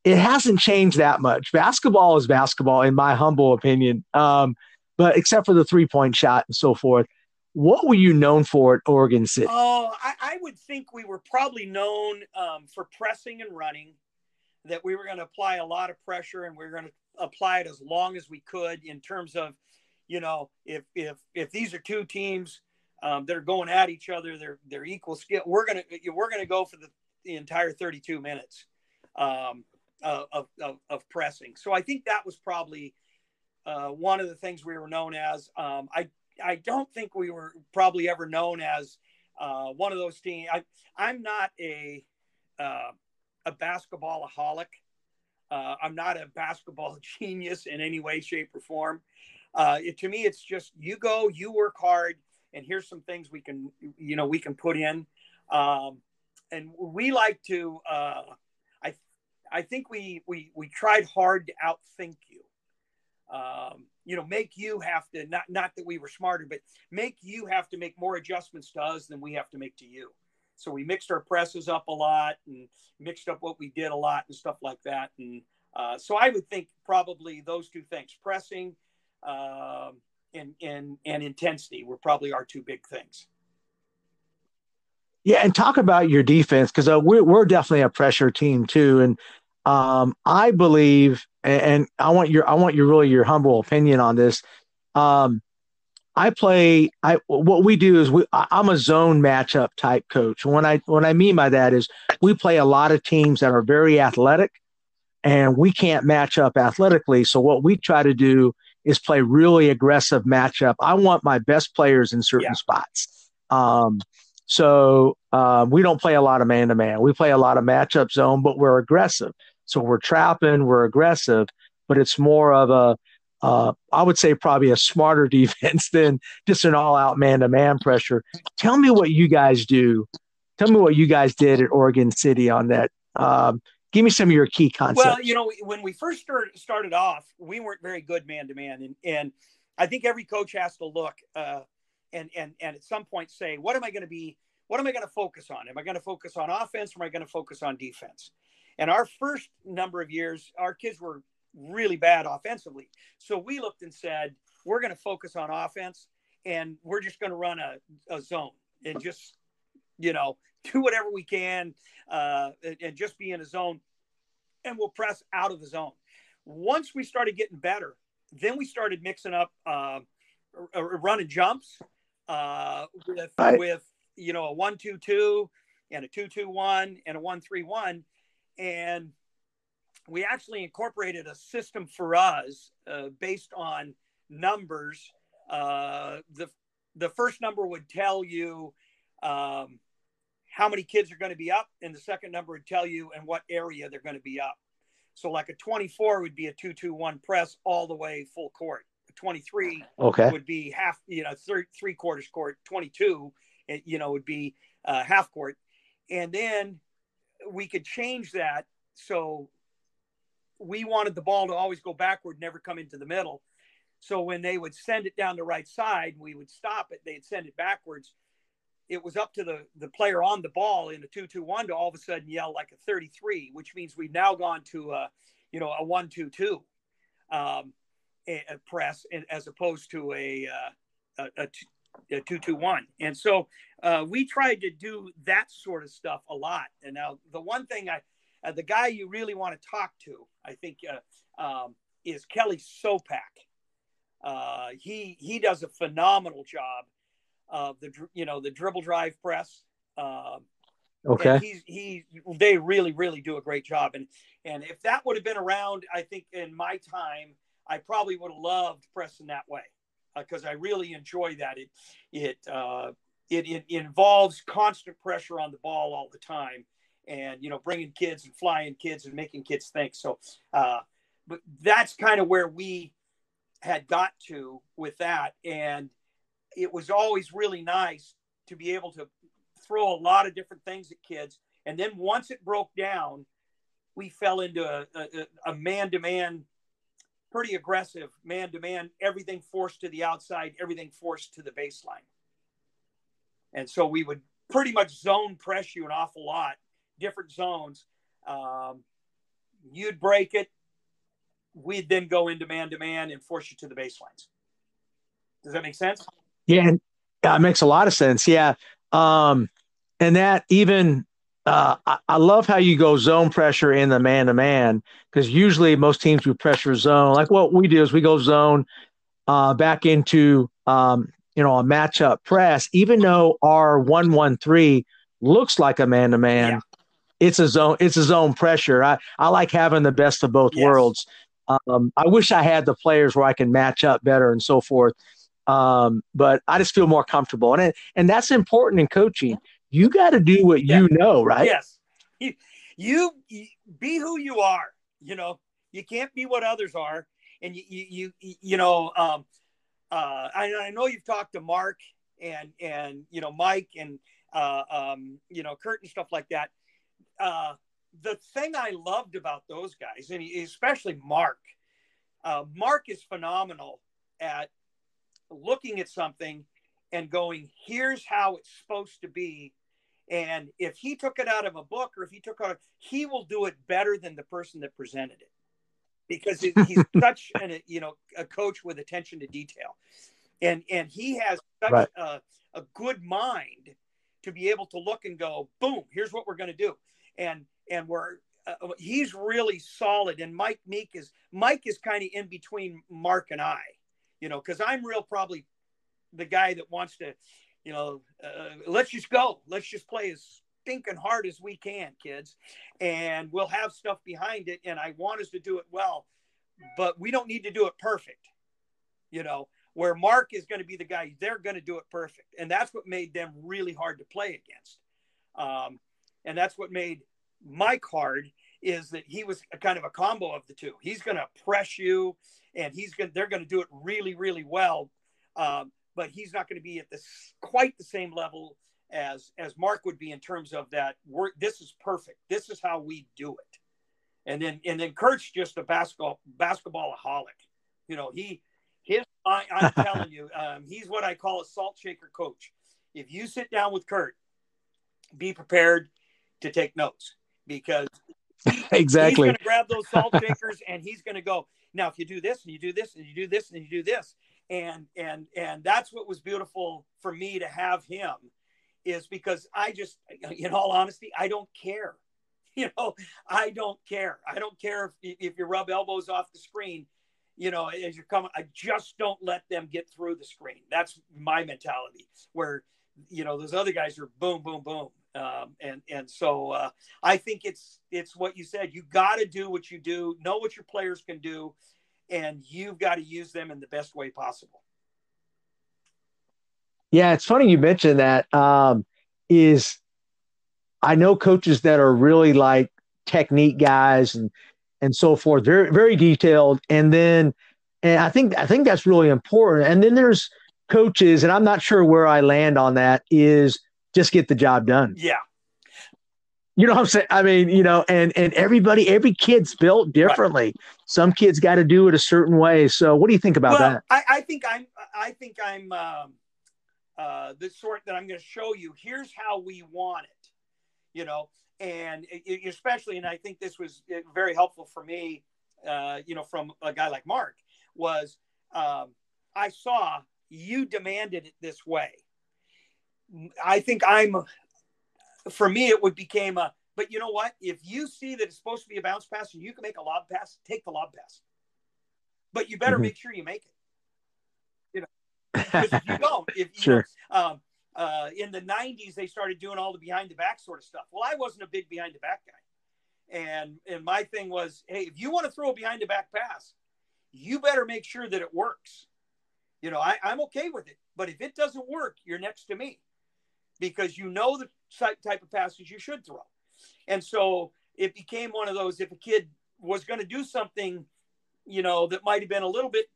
it hasn't changed that much. Basketball is basketball, in my humble opinion. Um, but except for the three point shot and so forth. What were you known for at Oregon City? Oh, I, I would think we were probably known um, for pressing and running, that we were going to apply a lot of pressure and we are going to apply it as long as we could in terms of you know, if if if these are two teams, um, that are going at each other. They're they're equal skill. We're gonna we're gonna go for the, the entire 32 minutes um, of, of, of pressing. So I think that was probably uh, one of the things we were known as. Um, I I don't think we were probably ever known as uh, one of those teams. I, I'm not a uh, a basketballaholic. Uh, I'm not a basketball <laughs> genius in any way, shape, or form. Uh, it, to me, it's just you go, you work hard, and here's some things we can, you know, we can put in. Um, and we like to. Uh, I, I think we we we tried hard to outthink you. Um, you know, make you have to not not that we were smarter, but make you have to make more adjustments to us than we have to make to you. So we mixed our presses up a lot and mixed up what we did a lot and stuff like that. And uh, so I would think probably those two things, pressing uh, and, and, and intensity were probably our two big things. Yeah, and talk about your defense because uh, we're we're definitely a pressure team too, and um, I believe, and, and, I want your I want your really your humble opinion on this. Um, I play. I what we do is we. I'm a zone matchup type coach. When I what I mean by that is we play a lot of teams that are very athletic, and we can't match up athletically. So what we try to do is play really aggressive matchup. I want my best players in certain yeah. spots. Um, so uh, we don't play a lot of man to man. We play a lot of matchup zone, but we're aggressive. So we're trapping, we're aggressive, but it's more of a uh, I would say probably a smarter <laughs> defense than just an all out man to man pressure. Tell me what you guys do. Tell me what you guys did at Oregon City on that. Um, give me some of your key concepts. Well, you know, when we first started, started off, we weren't very good man to man. And, and I think every coach has to look uh, and, and, and at some point say, what am I going to be? What am I going to focus on? Am I going to focus on offense or am I going to focus on defense? And our first number of years, our kids were really bad offensively. So we looked and said, we're going to focus on offense and we're just going to run a, a zone and just, you know, <laughs> do whatever we can uh, and just be in a zone and we'll press out of the zone. Once we started getting better, then we started mixing up uh, running jumps uh, with, right. with, you know, a one, two, two and a two, two, one and a one, three, one. And we actually incorporated a system for us uh, based on numbers. Uh, the the first number would tell you um, how many kids are going to be up, and the second number would tell you in what area they're going to be up. So, like a 24 would be a two-two-one press all the way full court. A 23 okay. would be half, you know, third, three quarters court. 22, it, you know, would be uh, half court, and then we could change that so we wanted the ball to always go backward, never come into the middle. So when they would send it down the right side, we would stop it. They'd send it backwards. It was up to the, the player on the ball in a 2 2 1 to all of a sudden yell like a 33, which means we've now gone to a, you know, a 1 2 2 um, a, a press as opposed to a, uh, a, a, a 2 2 1. And so uh, we tried to do that sort of stuff a lot. And now the one thing I, uh, the guy you really want to talk to, I think, uh, um, is Kelly Sopak. Uh, he he does a phenomenal job of the you know the dribble drive press. Um, okay. He's he they really really do a great job and and if that would have been around, I think in my time, I probably would have loved pressing that way because uh, I really enjoy that. It it, uh, it it involves constant pressure on the ball all the time and you know bringing kids and flying kids and making kids think so uh, but that's kind of where we had got to with that and it was always really nice to be able to throw a lot of different things at kids and then once it broke down we fell into a, a, a man-to-man pretty aggressive man-to-man everything forced to the outside everything forced to the baseline and so we would pretty much zone press you an awful lot different zones. Um, you'd break it. We'd then go into man to man and force you to the baselines. Does that make sense? Yeah, that makes a lot of sense. Yeah. Um, and that even uh, I, I, love how you go zone pressure in the man to man because usually most teams we pressure zone. Like what we do is we go zone uh, back into um, you know, a matchup press, even though our one one three looks like a man to man, it's a zone. It's a zone pressure. I I like having the best of both Yes. worlds. Um, I wish I had the players where I can match up better and so forth. Um, but I just feel more comfortable, and it, and that's important in coaching. You got to do what you know, right? Yes. You, you, you be who you are. You know, you can't be what others are. And you, you, you, you know, um, uh, I, I know you've talked to Mark and, and, you know, Mike and, uh, um, you know, Kurt and stuff like that. Uh, the thing I loved about those guys, and especially Mark, uh, Mark is phenomenal at looking at something and going, here's how it's supposed to be. And if he took it out of a book or if he took it, he will do it better than the person that presented it because he's <laughs> such an, you know, a coach with attention to detail. And, and he has such Right. a, a good mind to be able to look and go, boom, here's what we're going to do. And, and we're, uh, he's really solid. And Mike Meek is, Mike is kind of in between Mark and I, you know, cause I'm real probably the guy that wants to, you know, uh, let's just go. Let's just play as stinking hard as we can, kids. And we'll have stuff behind it. And I want us to do it well, but we don't need to do it perfect, you know, where Mark is going to be the guy, they're going to do it perfect. And that's what made them really hard to play against. Um, and that's what made Mike hard is that he was a kind of a combo of the two. He's going to press you and he's going. They're going to do it really, really well. Um, but he's not going to be at this quite the same level as as Mark would be in terms of that. We're, this is perfect. This is how we do it. And then and then Kurt's just a basketball basketballaholic. You know, he his I, I'm <laughs> telling you, um, he's what I call a salt shaker coach. If you sit down with Kurt, be prepared to take notes because <laughs> exactly. He's going to grab those salt shakers and he's going to go. Now, if you do this and you do this and you do this and you do this, and and and that's what was beautiful for me to have him, is because I just, in all honesty, I don't care. <laughs> You know, I don't care. I don't care if if you rub elbows off the screen. You know, as you're coming, I just don't let them get through the screen. That's my mentality. Where you know those other guys are boom, boom, boom. Um, and and so uh, I think it's it's what you said. You got to do what you do, know what your players can do, and you've got to use them in the best way possible. Yeah, it's funny you mentioned that. Um, is I know coaches that are really like technique guys and and so forth, very very detailed, and then and I think I think that's really important. And then there's coaches, and I'm not sure where I land on that. Is just get the job done. Yeah, You know what I'm saying? I mean, you know, and and everybody, every kid's built differently. Some kids got to do it a certain way. So, what do you think about well, that? I, I think I'm I think I'm um, uh, the sort that I'm going to show you. Here's how we want it, you know, and it- especially, and I think this was uh, very helpful for me, uh, you know, from a guy like Mark was um, I saw you demanded it this way. I think I'm for me it would became a but you know what? If you see that it's supposed to be a bounce pass and you can make a lob pass take the lob pass. But you better Mhm. make sure you make it. You know because if you <laughs> don't if you Sure. um, uh, in the 90s they started doing all the behind the back sort of stuff. Well i wasn't a big behind the back guy. And and my thing was hey if you want to throw a behind the back pass you better make sure that it works. You know I, i'm okay with it. But if it doesn't work you're next to me because you know the type of passes you should throw and so it became one of those if a kid was going to do something you know that might have been a little bit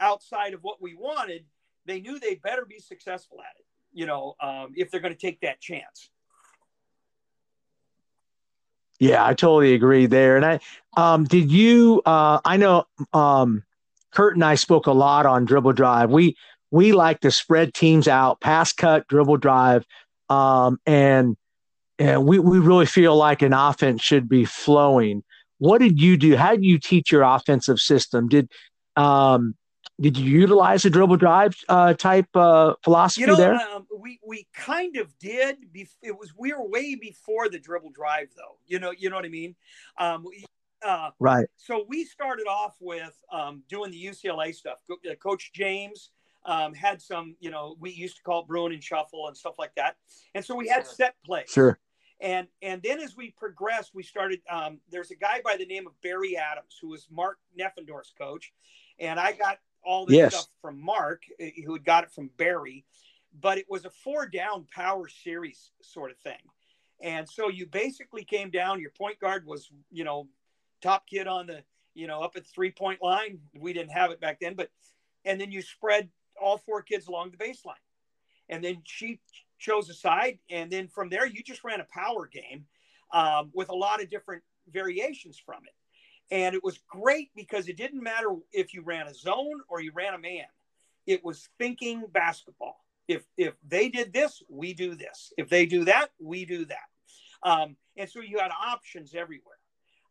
outside of what we wanted they knew they better be successful at it you know um, if they're going to take that chance Yeah, I totally agree there. And I, um, did you? Uh, I know um, Kurt and I spoke a lot on dribble drive. We we like to spread teams out, pass cut, dribble drive, um, and and we we really feel like an offense should be flowing. What did you do? How did you teach your offensive system? Did um, did you utilize a dribble drive uh, type uh, philosophy you know there? um, we we kind of did it was we were way before the dribble drive though you know you know what i mean um, uh, right. so we started off with um, doing the UCLA stuff. Uh, Coach James, um, had some, you know, we used to call it Bruin and Shuffle and stuff like that. And so we had set plays. Sure. And and then as we progressed, we started. Um, there's a guy by the name of Barry Adams who was Mark Neffendorf's coach, and I got all this Yes. stuff from Mark, uh, who had got it from Barry. But it was a four down power series sort of thing, and so you basically came down. Your point guard was, you know, top kid on the, you know, up at three point line. We didn't have it back then, but and then you spread all four kids along the baseline, and then she chose a side, and then from there you just ran a power game um, with a lot of different variations from it. And it was great because it didn't matter if you ran a zone or you ran a man. It was thinking basketball. If if they did this, we do this. If they do that, we do that. Um, and so you had options everywhere.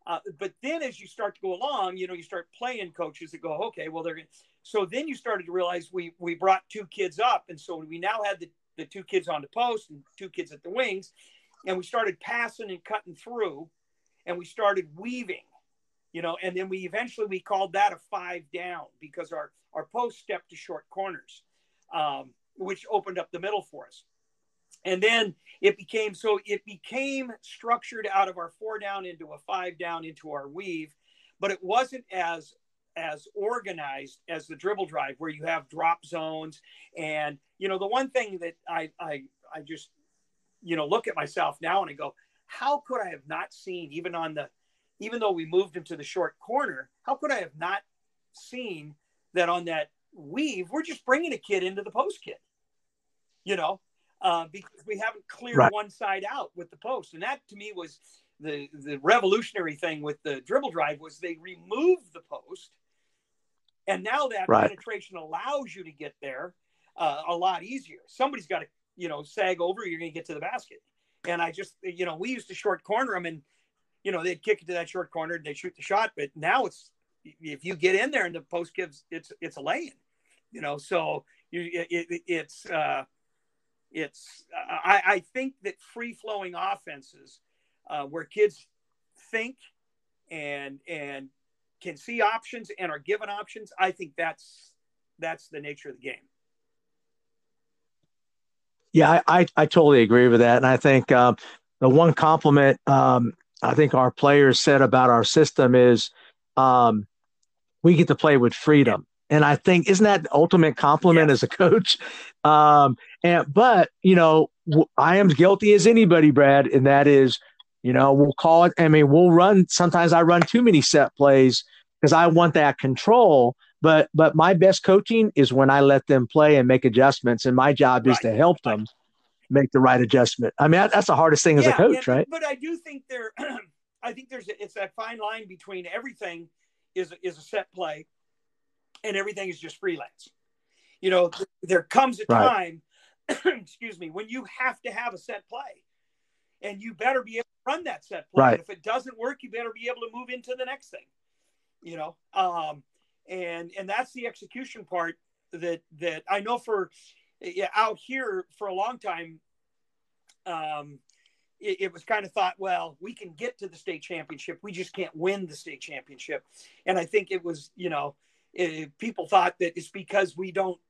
Uh, but then as you start to go along, you know, you start playing coaches that go, okay, well they're. So then you started to realize we we brought two kids up, and so we now had the the two kids on the post and two kids at the wings, and we started passing and cutting through, and we started weaving, you know, and then we eventually we called that a five down because our our post stepped to short corners, um, which opened up the middle for us, and then it became so it became structured out of our four down into a five down into our weave, but it wasn't as as organized as the dribble drive where you have drop zones and you know the one thing that i i i just you know look at myself now and i go how could i have not seen even on the even though we moved him to the short corner how could i have not seen that on that weave we're just bringing a kid into the post kid you know uh, because we haven't cleared Right. one side out with the post and that to me was the the revolutionary thing with the dribble drive was they removed the post and now that Right. penetration allows you to get there uh, a lot easier somebody's got to you know sag over you're going to get to the basket and i just you know we used to short corner them and you know they'd kick it to that short corner and they shoot the shot but now it's if you get in there and the post gives it's it's a lay-in you know so you it, it, it's uh it's I, I think that free flowing offenses uh, where kids think and and can see options and are given options i think that's that's the nature of the game Yeah, I, I, I totally agree with that. And I think um, the one compliment um, I think our players said about our system is um, we get to play with freedom. And I think isn't that the ultimate compliment Yes. as a coach? Um, and but you know, I am guilty as anybody, Brad, and that is, you know, we'll call it. I mean, we'll run. Sometimes I run too many set plays because I want that control. But but my best coaching is when I let them play and make adjustments, and my job is to help Right. them make the right adjustment. I mean, that, that's the hardest thing as a coach, right? But I do think there, <clears throat> I think there's it's that fine line between everything is is a set play, and everything is just freelance. You know, th- there comes a Right. time, <clears throat> excuse me, when you have to have a set play, and you better be able run that set play. Right. If it doesn't work, you better be able to move into the next thing. You know, um, and and that's the execution part that that I know for yeah, out here for a long time. Um, it, it was kind of thought, well, we can get to the state championship. We just can't win the state championship. And I think it was, you know, eh, people thought that it's because we don't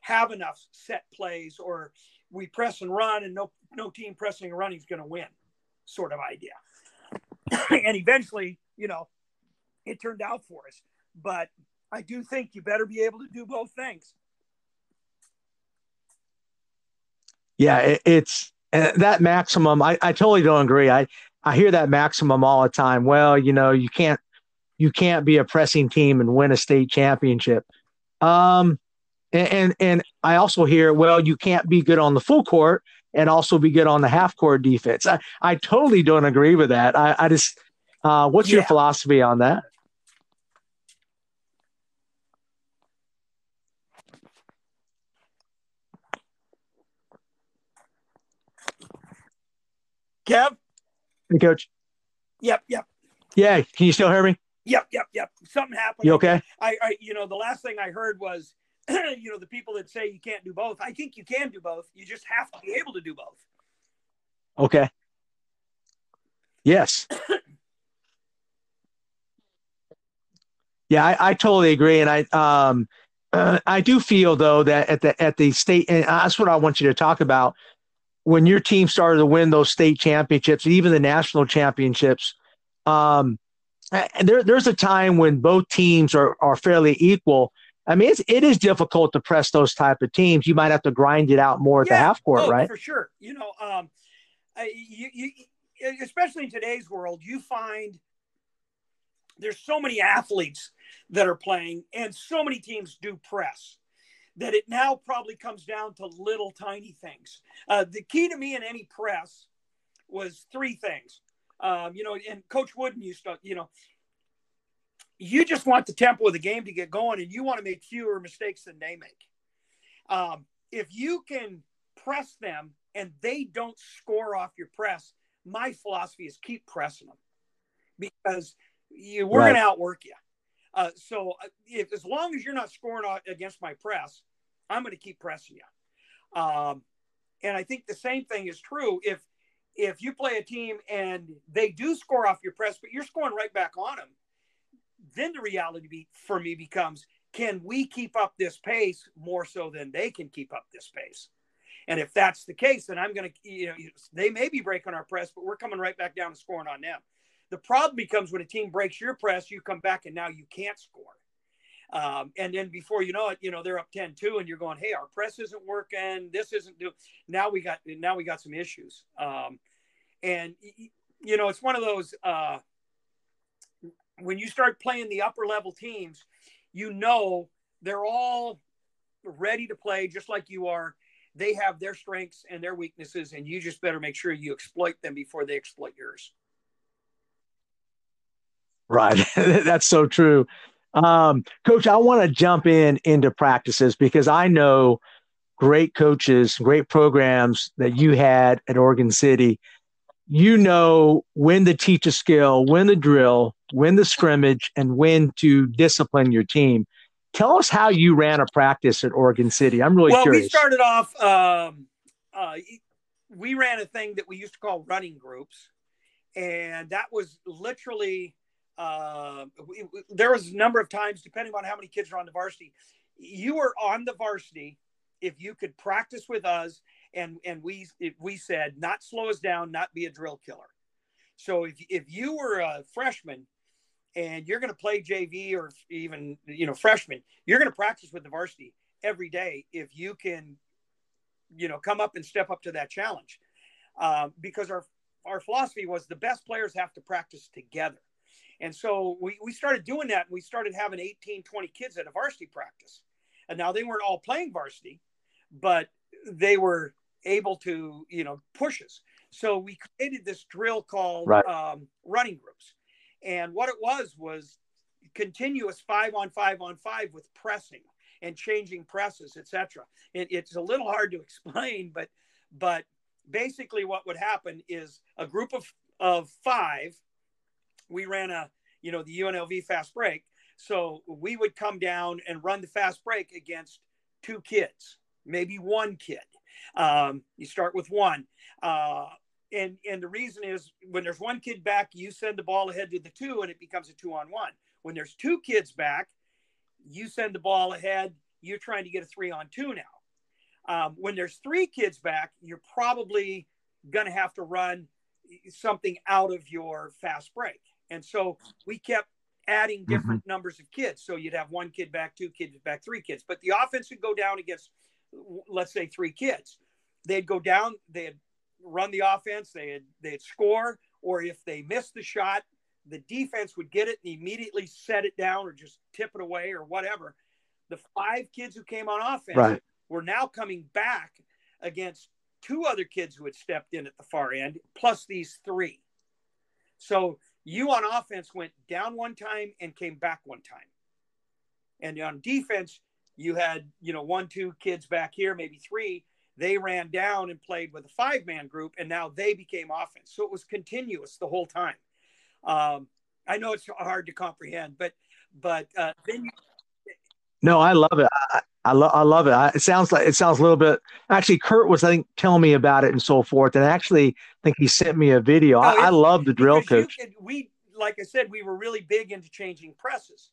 have enough set plays or we press and run and no, no team pressing and running is going to win sort of idea. <coughs> and eventually, you know, it turned out for us. But I do think you better be able to do both things. Yeah, it, it's uh, that maximum. I, I totally don't agree. I, I hear that maximum all the time. Well, you know, you can't you can't be a pressing team and win a state championship. Um, and and, and I also hear, well, you can't be good on the full court and also be good on the half court defense. I, I totally don't agree with that. I, I just, uh, what's your philosophy on that? Kev? Hey, Coach? Yep, yep, Yeah, can you still hear me? yep, yep, yep. Something happened. You okay? I, I, you know, the last thing I heard was, <clears throat> you know, the people that say you can't do both. I think you can do both. You just have to be able to do both. Okay. Yes. <clears throat> Yeah, I, I totally agree, and I um uh, <clears throat> I do feel though that at the at the state, and that's what I want you to talk about. When your team started to win those state championships, even the national championships, um, there, there's a time when both teams are, are fairly equal. I mean, it's, it is difficult to press those type of teams. You might have to grind it out more at yeah. the half court, oh, right? For sure. You know, um, you, you, especially in today's world, you find there's so many athletes that are playing and so many teams do press that it now probably comes down to little tiny things. Uh, the key to me in any press was three things. Um, you know, and Coach Wooden used to, you know, you just want the tempo of the game to get going and you want to make fewer mistakes than they make. Um, if you can press them and they don't score off your press, my philosophy is keep pressing them because you, we're right. going to outwork you. Uh, so uh, if, as long as you're not scoring against my press, I'm going to keep pressing you. Um, and I think the same thing is true if if you play a team and they do score off your press, but you're scoring right back on them. Then the reality be, for me becomes: Can we keep up this pace more so than they can keep up this pace? And if that's the case, then I'm going to, you know, they may be breaking our press, but we're coming right back down and scoring on them. The problem becomes when a team breaks your press, you come back and now you can't score. Um, and then before you know it, you know, they're up 10 2 and you're going, Hey, our press isn't working. This isn't doing, now we got, now we got some issues. Um, and you know, it's one of those, uh, when you start playing the upper level teams, you know, they're all ready to play just like you are they have their strengths and their weaknesses, and you just better make sure you exploit them before they exploit yours. Right. <laughs> That's so true. Um, Coach, I want to jump in into practices because I know great coaches, great programs that you had at Oregon City. You know when to teach a skill, when the drill, when the scrimmage, and when to discipline your team. Tell us how you ran a practice at Oregon City. I'm really curious. well, curious. we started off. Um, uh, we ran a thing that we used to call running groups, and that was literally. Uh, we, we, there was a number of times, depending on how many kids are on the varsity, you were on the varsity if you could practice with us, and and we we said not slow us down, not be a drill killer. So if if you were a freshman and you're going to play JV or even you know freshman, you're going to practice with the varsity every day if you can, you know, come up and step up to that challenge. Uh, because our our philosophy was the best players have to practice together. And so we, we started doing that and we started having 18, 20 kids at a varsity practice. And now they weren't all playing varsity, but they were able to, you know, push us. So we created this drill called right. um, running groups. And what it was was continuous five on five on five with pressing and changing presses, etc. It, it's a little hard to <laughs> explain, but but basically what would happen is a group of of five. We ran a you know the UNLV fast break, so we would come down and run the fast break against two kids, maybe one kid. Um, you start with one. Uh, and and the reason is when there's one kid back, you send the ball ahead to the two, and it becomes a two on one. When there's two kids back, you send the ball ahead. You're trying to get a three on two now. Um, when there's three kids back, you're probably going to have to run something out of your fast break. And so we kept adding mm-hmm. different mm-hmm. numbers of kids. So you'd have one kid back, two kids back, three kids. But the offense would go down against, let's say, three kids. They'd go down. They'd run the offense, they'd they'd score, or if they missed the shot, the defense would get it and immediately set it down or just tip it away or whatever. The five kids who came on offense right. were now coming back against two other kids who had stepped in at the far end, plus these three. So you on offense went down one time and came back one time. And on defense, you had, you know, one, two kids back here, maybe three, they ran down and played with a five man group, and now they became offense. So it was continuous the whole time. Um, I know it's hard to comprehend, but but uh, then you. No, I love it. I, I, lo- I love it. I, it sounds like it sounds a little bit. Actually, Kurt was I think telling me about it and so forth, and actually, I think he sent me a video. No, I, I love the drill coach. Could, we, like I said, we were really big into changing presses.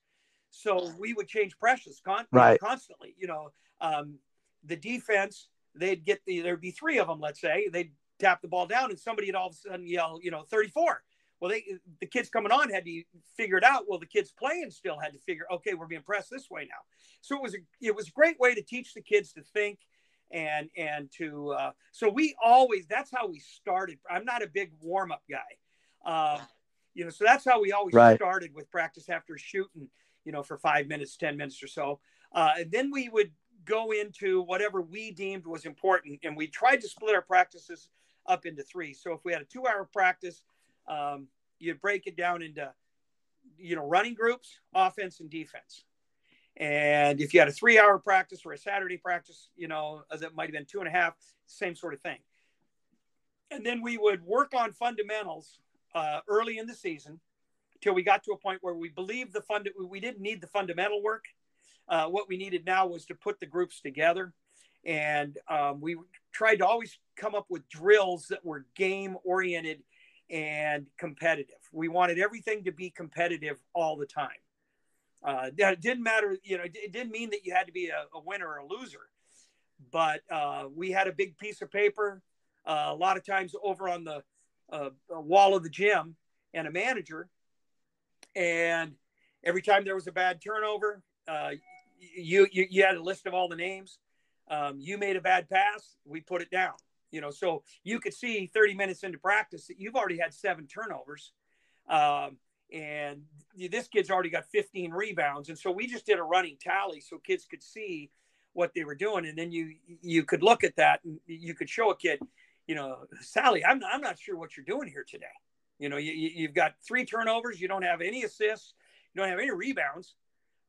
so we would change presses con- Right. constantly. You know, um, the defense they'd get the there'd be three of them. Let's say they'd tap the ball down, and somebody would all of a sudden yell, you know, 34. Well, they the kids coming on had to figure it out. Well, the kids playing still had to figure, okay, we're being pressed this way now. So it was a it was a great way to teach the kids to think and and to uh, so we always that's how we started. I'm not a big warm up guy, uh, you know. So that's how we always Right. started with practice after shooting, you know, for five minutes, ten minutes or so. Uh, and then we would go into whatever we deemed was important, and we tried to split our practices up into three. So if we had a two hour practice, um, you'd break it down into you know running groups, offense and defense. And if you had a three hour practice or a Saturday practice, you know, as it might have been two and a half, same sort of thing. And then we would work on fundamentals uh, early in the season till we got to a point where we believed the fund we didn't need the fundamental work. Uh, what we needed now was to put the groups together. And um, we tried to always come up with drills that were game oriented and competitive. We wanted everything to be competitive all the time. Uh, it didn't matter, you know, it didn't mean that you had to be a, a winner or a loser, but uh, we had a big piece of paper, uh, a lot of times over on the uh, wall of the gym, and a manager. And every time there was a bad turnover, uh, you, you you had a list of all the names. Um, you made a bad pass, we put it down. You know, so you could see 30 minutes into practice that you've already had seven turnovers. Um, and this kid's already got 15 rebounds and so we just did a running tally so kids could see what they were doing and then you you could look at that and you could show a kid you know sally i'm, I'm not sure what you're doing here today you know you, you- you've got three turnovers you don't have any assists you don't have any rebounds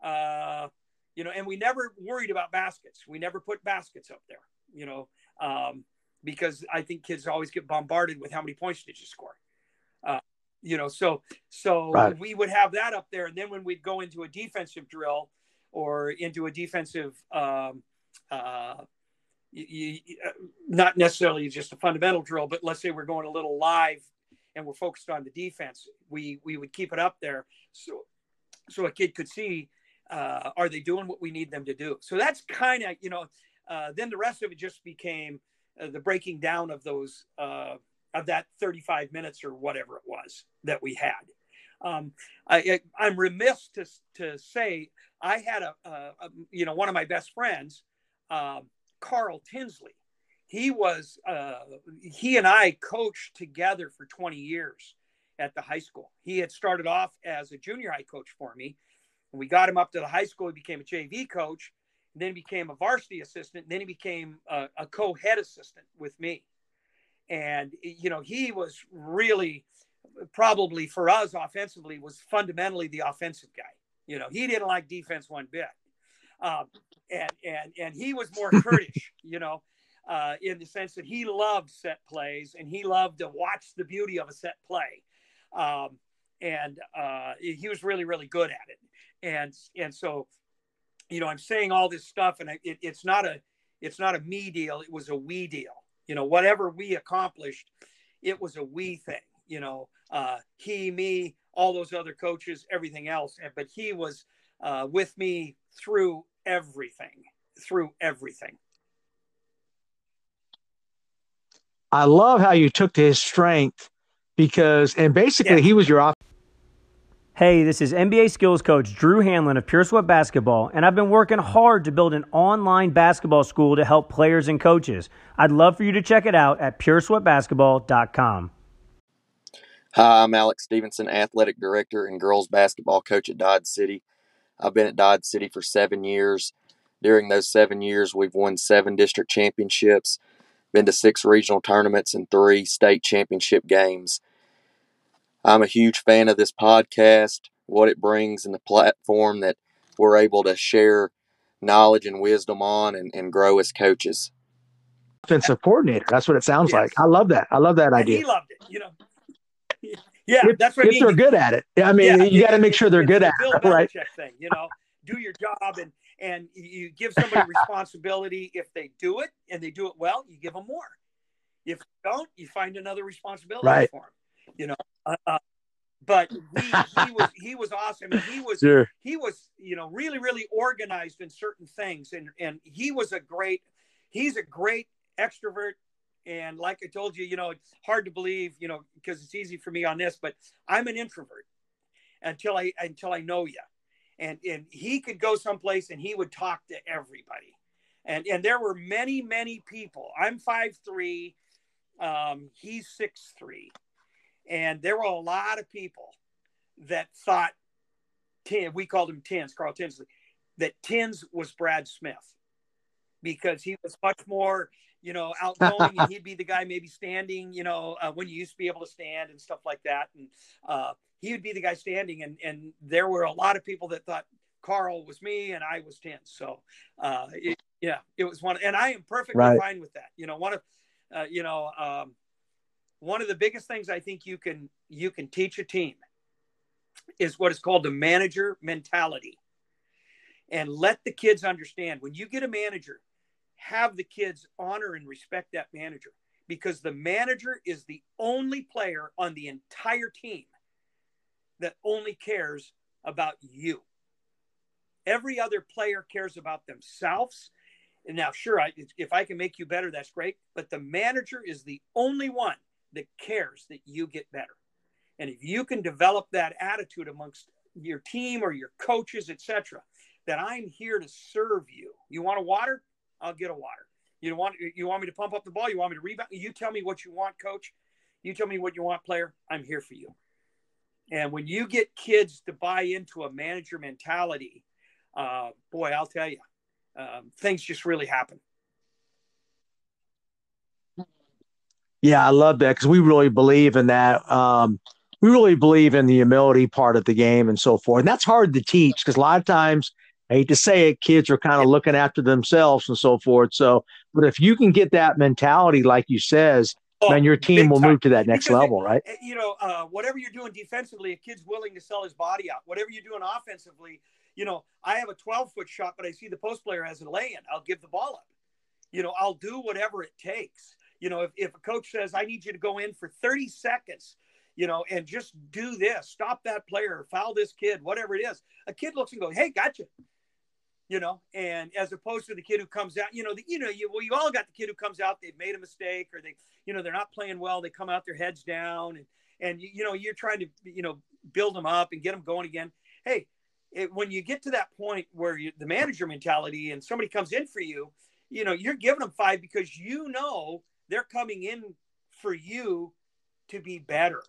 uh, you know and we never worried about baskets. We never put baskets up there you know um, because i think kids always get bombarded with how many points did you score? Uh, you know so so Right. we would have that up there. And then when we'd go into a defensive drill or into a defensive um, uh, uh, not necessarily just a fundamental drill but let's say we're going a little live and we're focused on the defense we we would keep it up there. So so a kid could see uh, are they doing what we need them to do so that's kind of you know uh, then the rest of it just became uh, the breaking down of those uh, of that 35 minutes or whatever it was that we had um, I, I'm remiss to, to say I had a, a, a you know one of my best friends, um, Carl Tinsley. He was uh, he and I coached together for 20 years at the high school. He had started off as a junior high coach for me, and we got him up to the high school. He became a JV coach, and then he became a varsity assistant. And then he became a, a co-head assistant with me, and you know he was really probably for us offensively was fundamentally the offensive guy. You know, he didn't like defense one bit. Um, and, and, and he was more <laughs> Kurdish, you know, uh, in the sense that he loved set plays and he loved to watch the beauty of a set play. Um, and uh, he was really, really good at it. And, and so, you know, I'm saying all this stuff and it, it's not a, it's not a me deal. It was a we deal, you know, whatever we accomplished, it was a we thing, you know, uh, he, me, all those other coaches, everything else. And- But he was uh, with me through everything, through everything. I love how you took to his strength because, and basically, Yeah. he was your off. Hey, this is NBA skills coach Drew Hanlen of Pure Sweat Basketball, and I've been working hard to build an online basketball school to help players and coaches. I'd love for you to check it out at puresweatbasketball.com. Hi, I'm Alex Stevenson, athletic director and girls basketball coach at Dodge City. I've been at Dodge City for seven years. During those seven years, we've won seven district championships, been to six regional tournaments, and three state championship games. I'm a huge fan of this podcast, what it brings, and the platform that we're able to share knowledge and wisdom on and, and grow as coaches. offensive coordinator. That's what it sounds Yes. like. I love that. I love that And idea. he loved it, you know. <laughs> Yeah, If- that's what I if mean. they're good at it, I mean, Yeah, you got to make sure they're good at it, right? Belichick thing, you know, do your job and and you give somebody <laughs> responsibility. If they do it and they do it well, you give them more. If you don't, you find another responsibility Right. for them. You know, uh, uh, but he, he <laughs> was he was awesome and he was Sure. he was you know really really organized in certain things and and he was a great he's a great extrovert. And like i told you you know it's hard to believe you know because it's easy for me on this but i'm an introvert until i until i know you and and he could go someplace and he would talk to everybody. And and there were many many people. I'm five three um he's six three and there were a lot of people that thought Tin, we called him Tins, Carl Tinsley, that Tins was Brad Smith because he was much more, you know, outgoing and <laughs> he'd be the guy maybe standing, you know, uh, when you used to be able to stand and stuff like that. And uh, he would be the guy standing. And, and there were a lot of people that thought Carl was me and I was Tins. So, uh, it, yeah, it was one. And I am perfectly Right. fine with that. You know, one of, uh, you know, um, one of the biggest things I think you can you can teach a team is what is called the manager mentality. And let the kids understand when you get a manager, have the kids honor and respect that manager because the manager is the only player on the entire team that only cares about you. Every other player cares about themselves. And now, sure, I, if I can make you better, that's great. But the manager is the only one that cares that you get better. And if you can develop that attitude amongst your team or your coaches, etc., that I'm here to serve you. You want a water? I'll get a water. You want you want me to pump up the ball? You want me to rebound? You tell me what you want, coach. You tell me what you want, player. I'm here for you. And when you get kids to buy into a manager mentality, uh, boy, I'll tell you, um, things just really happen. Yeah, I love that because we really believe in that. Um, we really believe in the humility part of the game and so forth. And that's hard to teach because a lot of times, I hate to say it, kids are kind of looking after themselves and so forth. So, but if you can get that mentality, like you says, Oh, then your team will time. move to that next Because it- level, right? you know, uh, whatever you're doing defensively, a kid's willing to sell his body out. Whatever you're doing offensively, you know, I have a 12 foot shot, but I see the post player has a lay in. I'll give the ball up. You know, I'll do whatever it takes. You know, if, if a coach says, I need you to go in for 30 seconds, you know, and just do this, stop that player, foul this kid, whatever it is, a kid looks and goes, Hey, gotcha. You know, and as opposed to the kid who comes out, you know, the, you know, you well, you all got the kid who comes out, they've made a mistake, or they, you know, they're not playing well, they come out their heads down, and and you, know, you're trying to, you know, build them up and get them going again. Hey, it, when you get to that point where you, the manager mentality and somebody comes in for you, you know, you're giving them five because you know they're coming in for you to be better.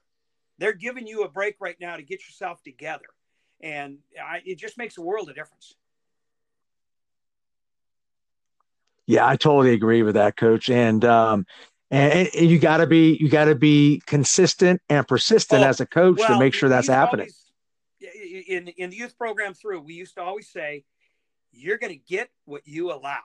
They're giving you a break right now to get yourself together, and I, it just makes a world of difference. Yeah, I totally agree with that, coach. And um, and, and you got to be you got to be consistent and persistent Oh, as a coach to make sure that's happening. always- in in the youth program through, we used to always say, "You're going to get what you allow."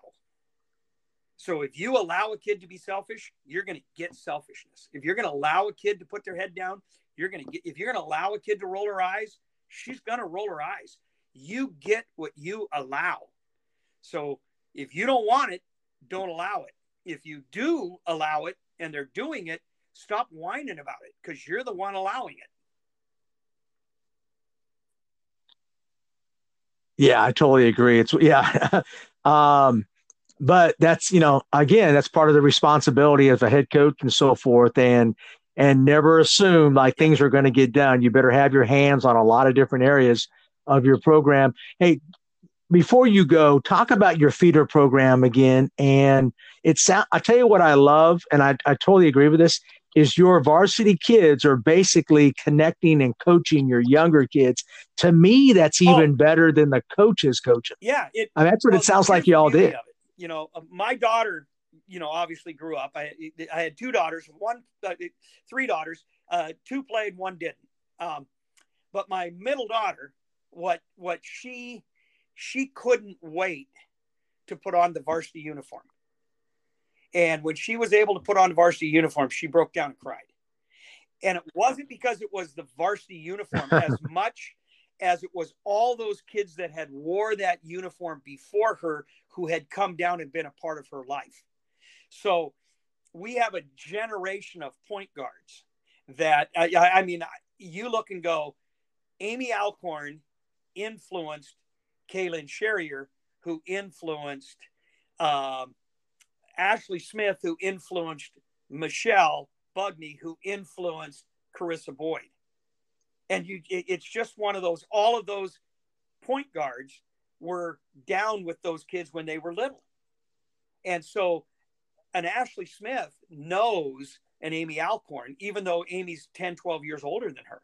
So if you allow a kid to be selfish, you're going to get selfishness. If you're going to allow a kid to put their head down, you're going to get. If you're going to allow a kid to roll her eyes, she's going to roll her eyes. You get what you allow. So if you don't want it, don't allow it. If you do allow it and they're doing it, stop whining about it because you're the one allowing it. Yeah, I totally agree. It's yeah. <laughs> um, but that's you know again that's part of the responsibility of a head coach and so forth and and never assume like things are going to get done. You better have your hands on a lot of different areas of your program. Hey, before you go, talk about your feeder program again. And it's I tell you what I love, and I, I totally agree with this, is your varsity kids are basically connecting and coaching your younger kids. To me, that's Oh. even better than the coaches coaching. Yeah, it. I mean, that's what well, it sounds like you all did. You know, uh, my daughter, you know, obviously grew up. I I had two daughters, one, uh, three daughters. Uh, two played, one didn't. Um, but my middle daughter, what what she she couldn't wait to put on the varsity uniform. And when she was able to put on the varsity uniform, she broke down and cried. And it wasn't because it was the varsity uniform <laughs> as much as it was all those kids that had wore that uniform before her who had come down and been a part of her life. So we have a generation of point guards that I, I mean, you look and go, Amy Alcorn influenced Kaylin Sherrier, who influenced um, Ashley Smith, who influenced Michelle Bugney, who influenced Carissa Boyd. And you, it, it's just one of those, all of those point guards were down with those kids when they were little. And so an Ashley Smith knows an Amy Alcorn, even though Amy's 10, 12 years older than her,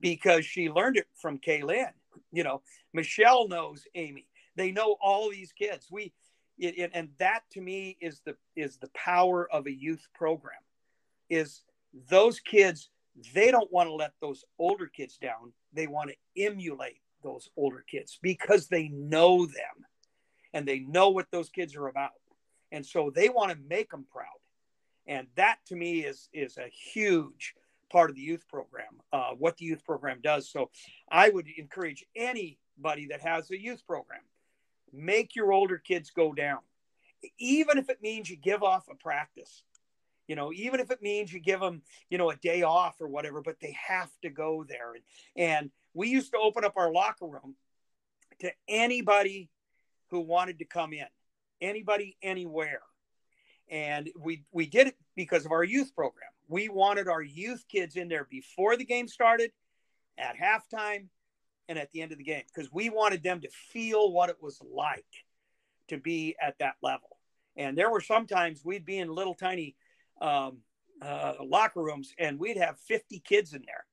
because she learned it from Kaylin. You know, Michelle knows Amy. They know all these kids. We, it, it, and that to me is the is the power of a youth program. Is those kids they don't want to let those older kids down. They want to emulate those older kids because they know them and they know what those kids are about. And so they want to make them proud. And that to me is, is a huge part of the youth program, uh, what the youth program does. So I would encourage anybody that has a youth program, make your older kids go down, even if it means you give off a practice you know even if it means you give them you know a day off or whatever but they have to go there. And and we used to open up our locker room to anybody who wanted to come in anybody anywhere. And we we did it because of our youth program. We wanted our youth kids in there before the game started at halftime and at the end of the game because we wanted them to feel what it was like to be at that level. And there were sometimes we'd be in little tiny um, uh, locker rooms, and we'd have 50 kids in there.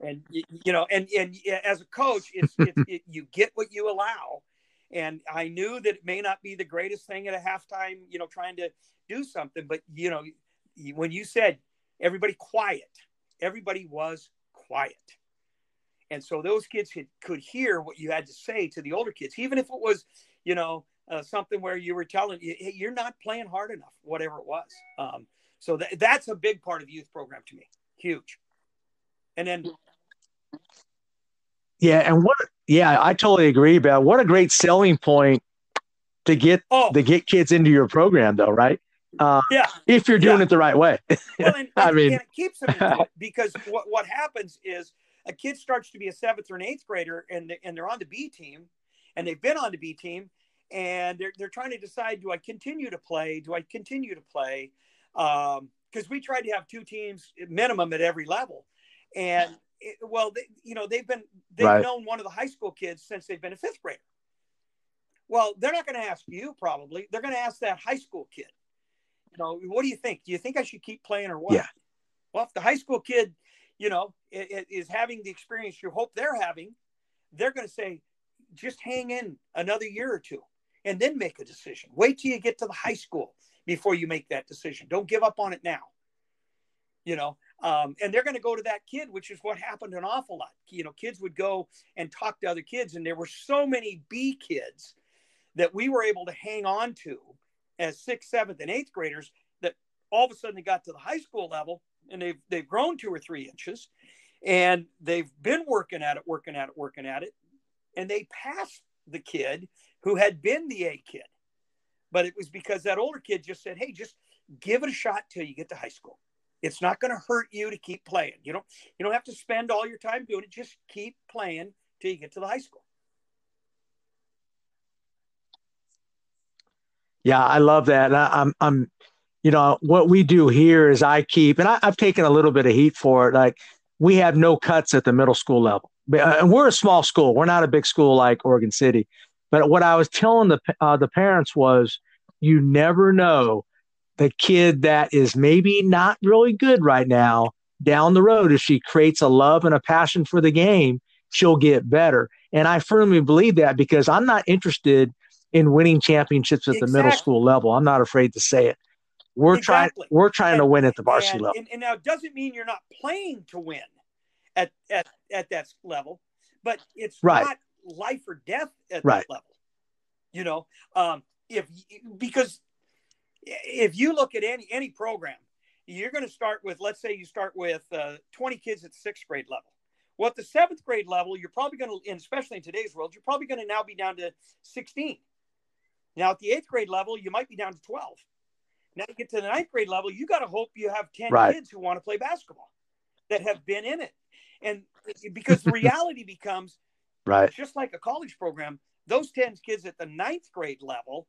And you know, and and as a coach, it's, it's <laughs> it, you get what you allow. And I knew that it may not be the greatest thing at a halftime, you know, trying to do something, but you know, when you said everybody quiet, everybody was quiet. And so those kids could, could hear what you had to say to the older kids, even if it was, you know, uh, something where you were telling you, hey, you're not playing hard enough, whatever it was. Um, so th- that's a big part of the youth program to me. Huge. And then yeah, and what yeah, I totally agree about what a great selling point to get oh. to get kids into your program though, right? Uh, yeah, if you're doing yeah. it the right way. well, and, <laughs> I and, mean, and it keeps them it <laughs> because what what happens is a kid starts to be a seventh or an eighth grader, and they, and they're on the B team, and they've been on the B team, and they're they're trying to decide: do I continue to play? Do I continue to play? Because um, we tried to have two teams minimum at every level, and it, well, they, you know, they've been they've right. known one of the high school kids since they've been a fifth grader. Well, they're not going to ask you probably. They're going to ask that high school kid. You know, what do you think? Do you think I should keep playing or what? Yeah. Well, if the high school kid, you know, is having the experience you hope they're having, they're going to say, just hang in another year or two and then make a decision. Wait till you get to the high school before you make that decision. Don't give up on it now. You know, um, and they're going to go to that kid, which is what happened an awful lot. You know, kids would go and talk to other kids, and there were so many B kids that we were able to hang on to as sixth, seventh, and eighth graders that all of a sudden they got to the high school level and they've they've grown two or three inches and they've been working at it, working at it, working at it, and they passed the kid who had been the A kid but it was because that older kid just said, "Hey, just give it a shot till you get to high school. It's not going to hurt you to keep playing. You don't you don't have to spend all your time doing it. Just keep playing till you get to the high school." Yeah, I love that. I, I'm I'm you know what we do here is I keep and I, I've taken a little bit of heat for it. Like we have no cuts at the middle school level, uh, and we're a small school. We're not a big school like Oregon City. But what I was telling the uh, the parents was, you never know the kid that is maybe not really good right now down the road if she creates a love and a passion for the game she'll get better and i firmly believe that because i'm not interested in winning championships at exactly. the middle school level i'm not afraid to say it we're exactly. trying we're trying and, to win at the varsity and, level and, and now it doesn't mean you're not playing to win at at, at that level but it's right. not life or death at right. that level. You know, um, if because if you look at any any program, you're going to start with let's say you start with uh, 20 kids at sixth grade level. Well, at the seventh grade level, you're probably going to, and especially in today's world, you're probably going to now be down to 16. Now, at the eighth grade level, you might be down to 12. Now, you get to the ninth grade level, you got to hope you have 10 right. kids who want to play basketball that have been in it. and because the reality becomes right. Just like a college program. Those 10 kids at the ninth grade level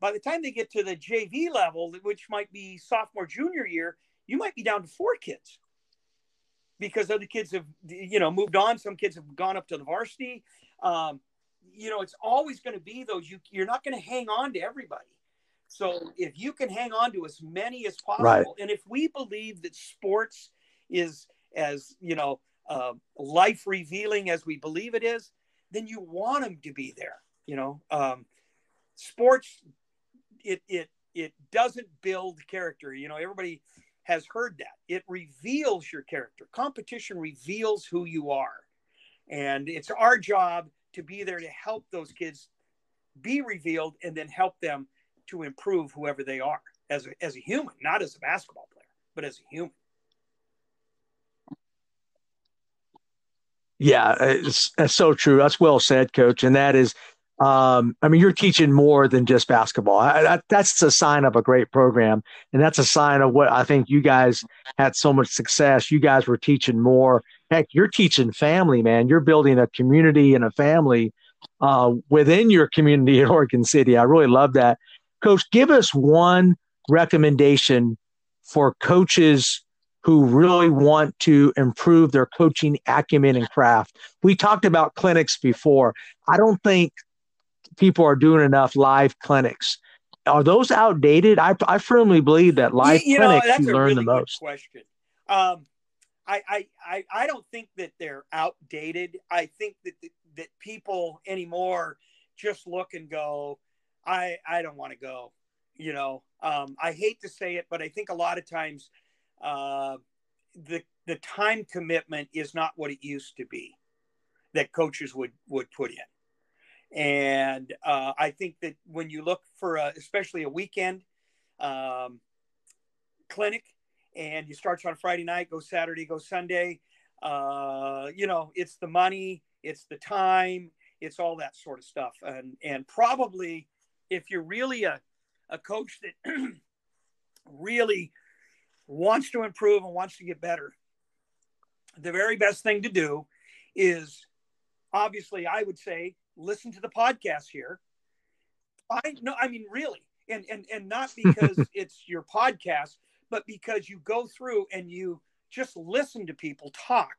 by the time they get to the jv level which might be sophomore junior year you might be down to four kids. Because other kids have you know moved on. Some kids have gone up to the varsity. Um, you know it's always going to be those you you're not going to hang on to everybody. So if you can hang on to as many as possible Right. and if we believe that sports is as you know uh, life revealing as we believe it is then you want them to be there you know? Um, sports it it it doesn't build character you know? Everybody has heard that. It reveals your character. Competition reveals who you are. And it's our job to be there to help those kids be revealed and then help them to improve whoever they are as a, as a human not as a basketball player but as a human Yeah, it's, that's so true. That's well said, Coach. And that is, um, I mean, you're teaching more than just basketball. I, that, that's a sign of a great program, and that's a sign of what I think you guys had so much success. You guys were teaching more. Heck, you're teaching family, man. You're building a community and a family uh, within your community in <laughs> Oregon City. I really love that, Coach. Give us one recommendation for coaches who really want to improve their coaching acumen and craft. We talked about clinics before. I don't think people are doing enough live clinics. Are those outdated? I, I firmly believe that live you, you clinics that's you learn really the most. question um, I, I, I, I don't think that they're outdated i think that that people anymore just look and go i i don't want to go you know um, i hate to say it but i think a lot of times uh, the the time commitment is not what it used to be that coaches would would put in. And uh, i think that when you look for a, especially a weekend um, clinic and you start on friday night go saturday go sunday uh, you know it's the money it's the time it's all that sort of stuff. And and probably if you're really a, a coach that <clears throat> really wants to improve and wants to get better, the very best thing to do is obviously, I would say, listen to the podcast here. I no, I mean really, and and and not <laughs> because it's your podcast, but because you go through and you just listen to people talk,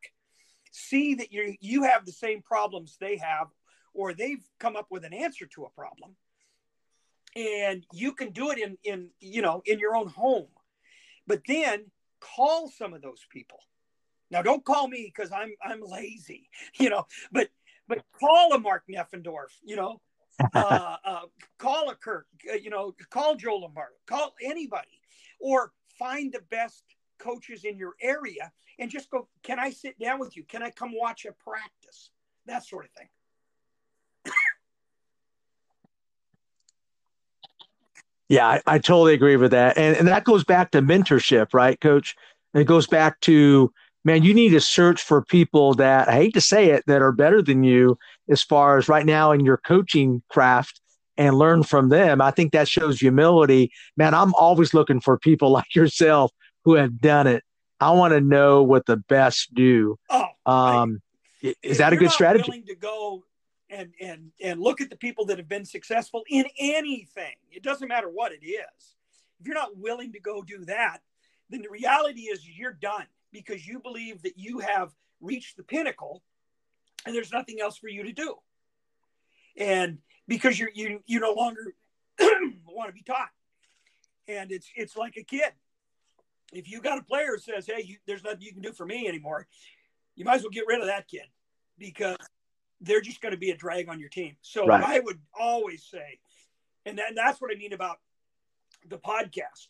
see that you you have the same problems they have, or they've come up with an answer to a problem, and you can do it in in you know in your own home but then call some of those people. Now don't call me because i'm i'm lazy <laughs> you know but but call a mark neffendorf you know <laughs> uh, uh, call a kirk uh, you know call joe lombardo call anybody or find the best coaches in your area and just go can i sit down with you? Can i come watch a practice? That sort of thing Yeah, I, I totally agree with that. And, and that goes back to mentorship, right, coach? And it goes back to, man, you need to search for people that, I hate to say it, that are better than you as far as right now in your coaching craft and learn from them. I think that shows humility. Man, I'm always looking for people <laughs> like yourself who have done it. I want to know what the best do. oh Um, if is that a good strategy? To go and and and look at the people that have been successful in anything. It doesn't matter what it is. If you're not willing to go do that, then the reality is you're done because you believe that you have reached the pinnacle, and there's nothing else for you to do. And because you're you you no longer <clears throat> want to be taught, and it's it's like a kid. If you got a player says, "Hey, you, there's nothing you can do for me anymore," you might as well get rid of that kid because they're just going to be a drag on your team. So Right. I would always say, and then that's what I mean about the podcast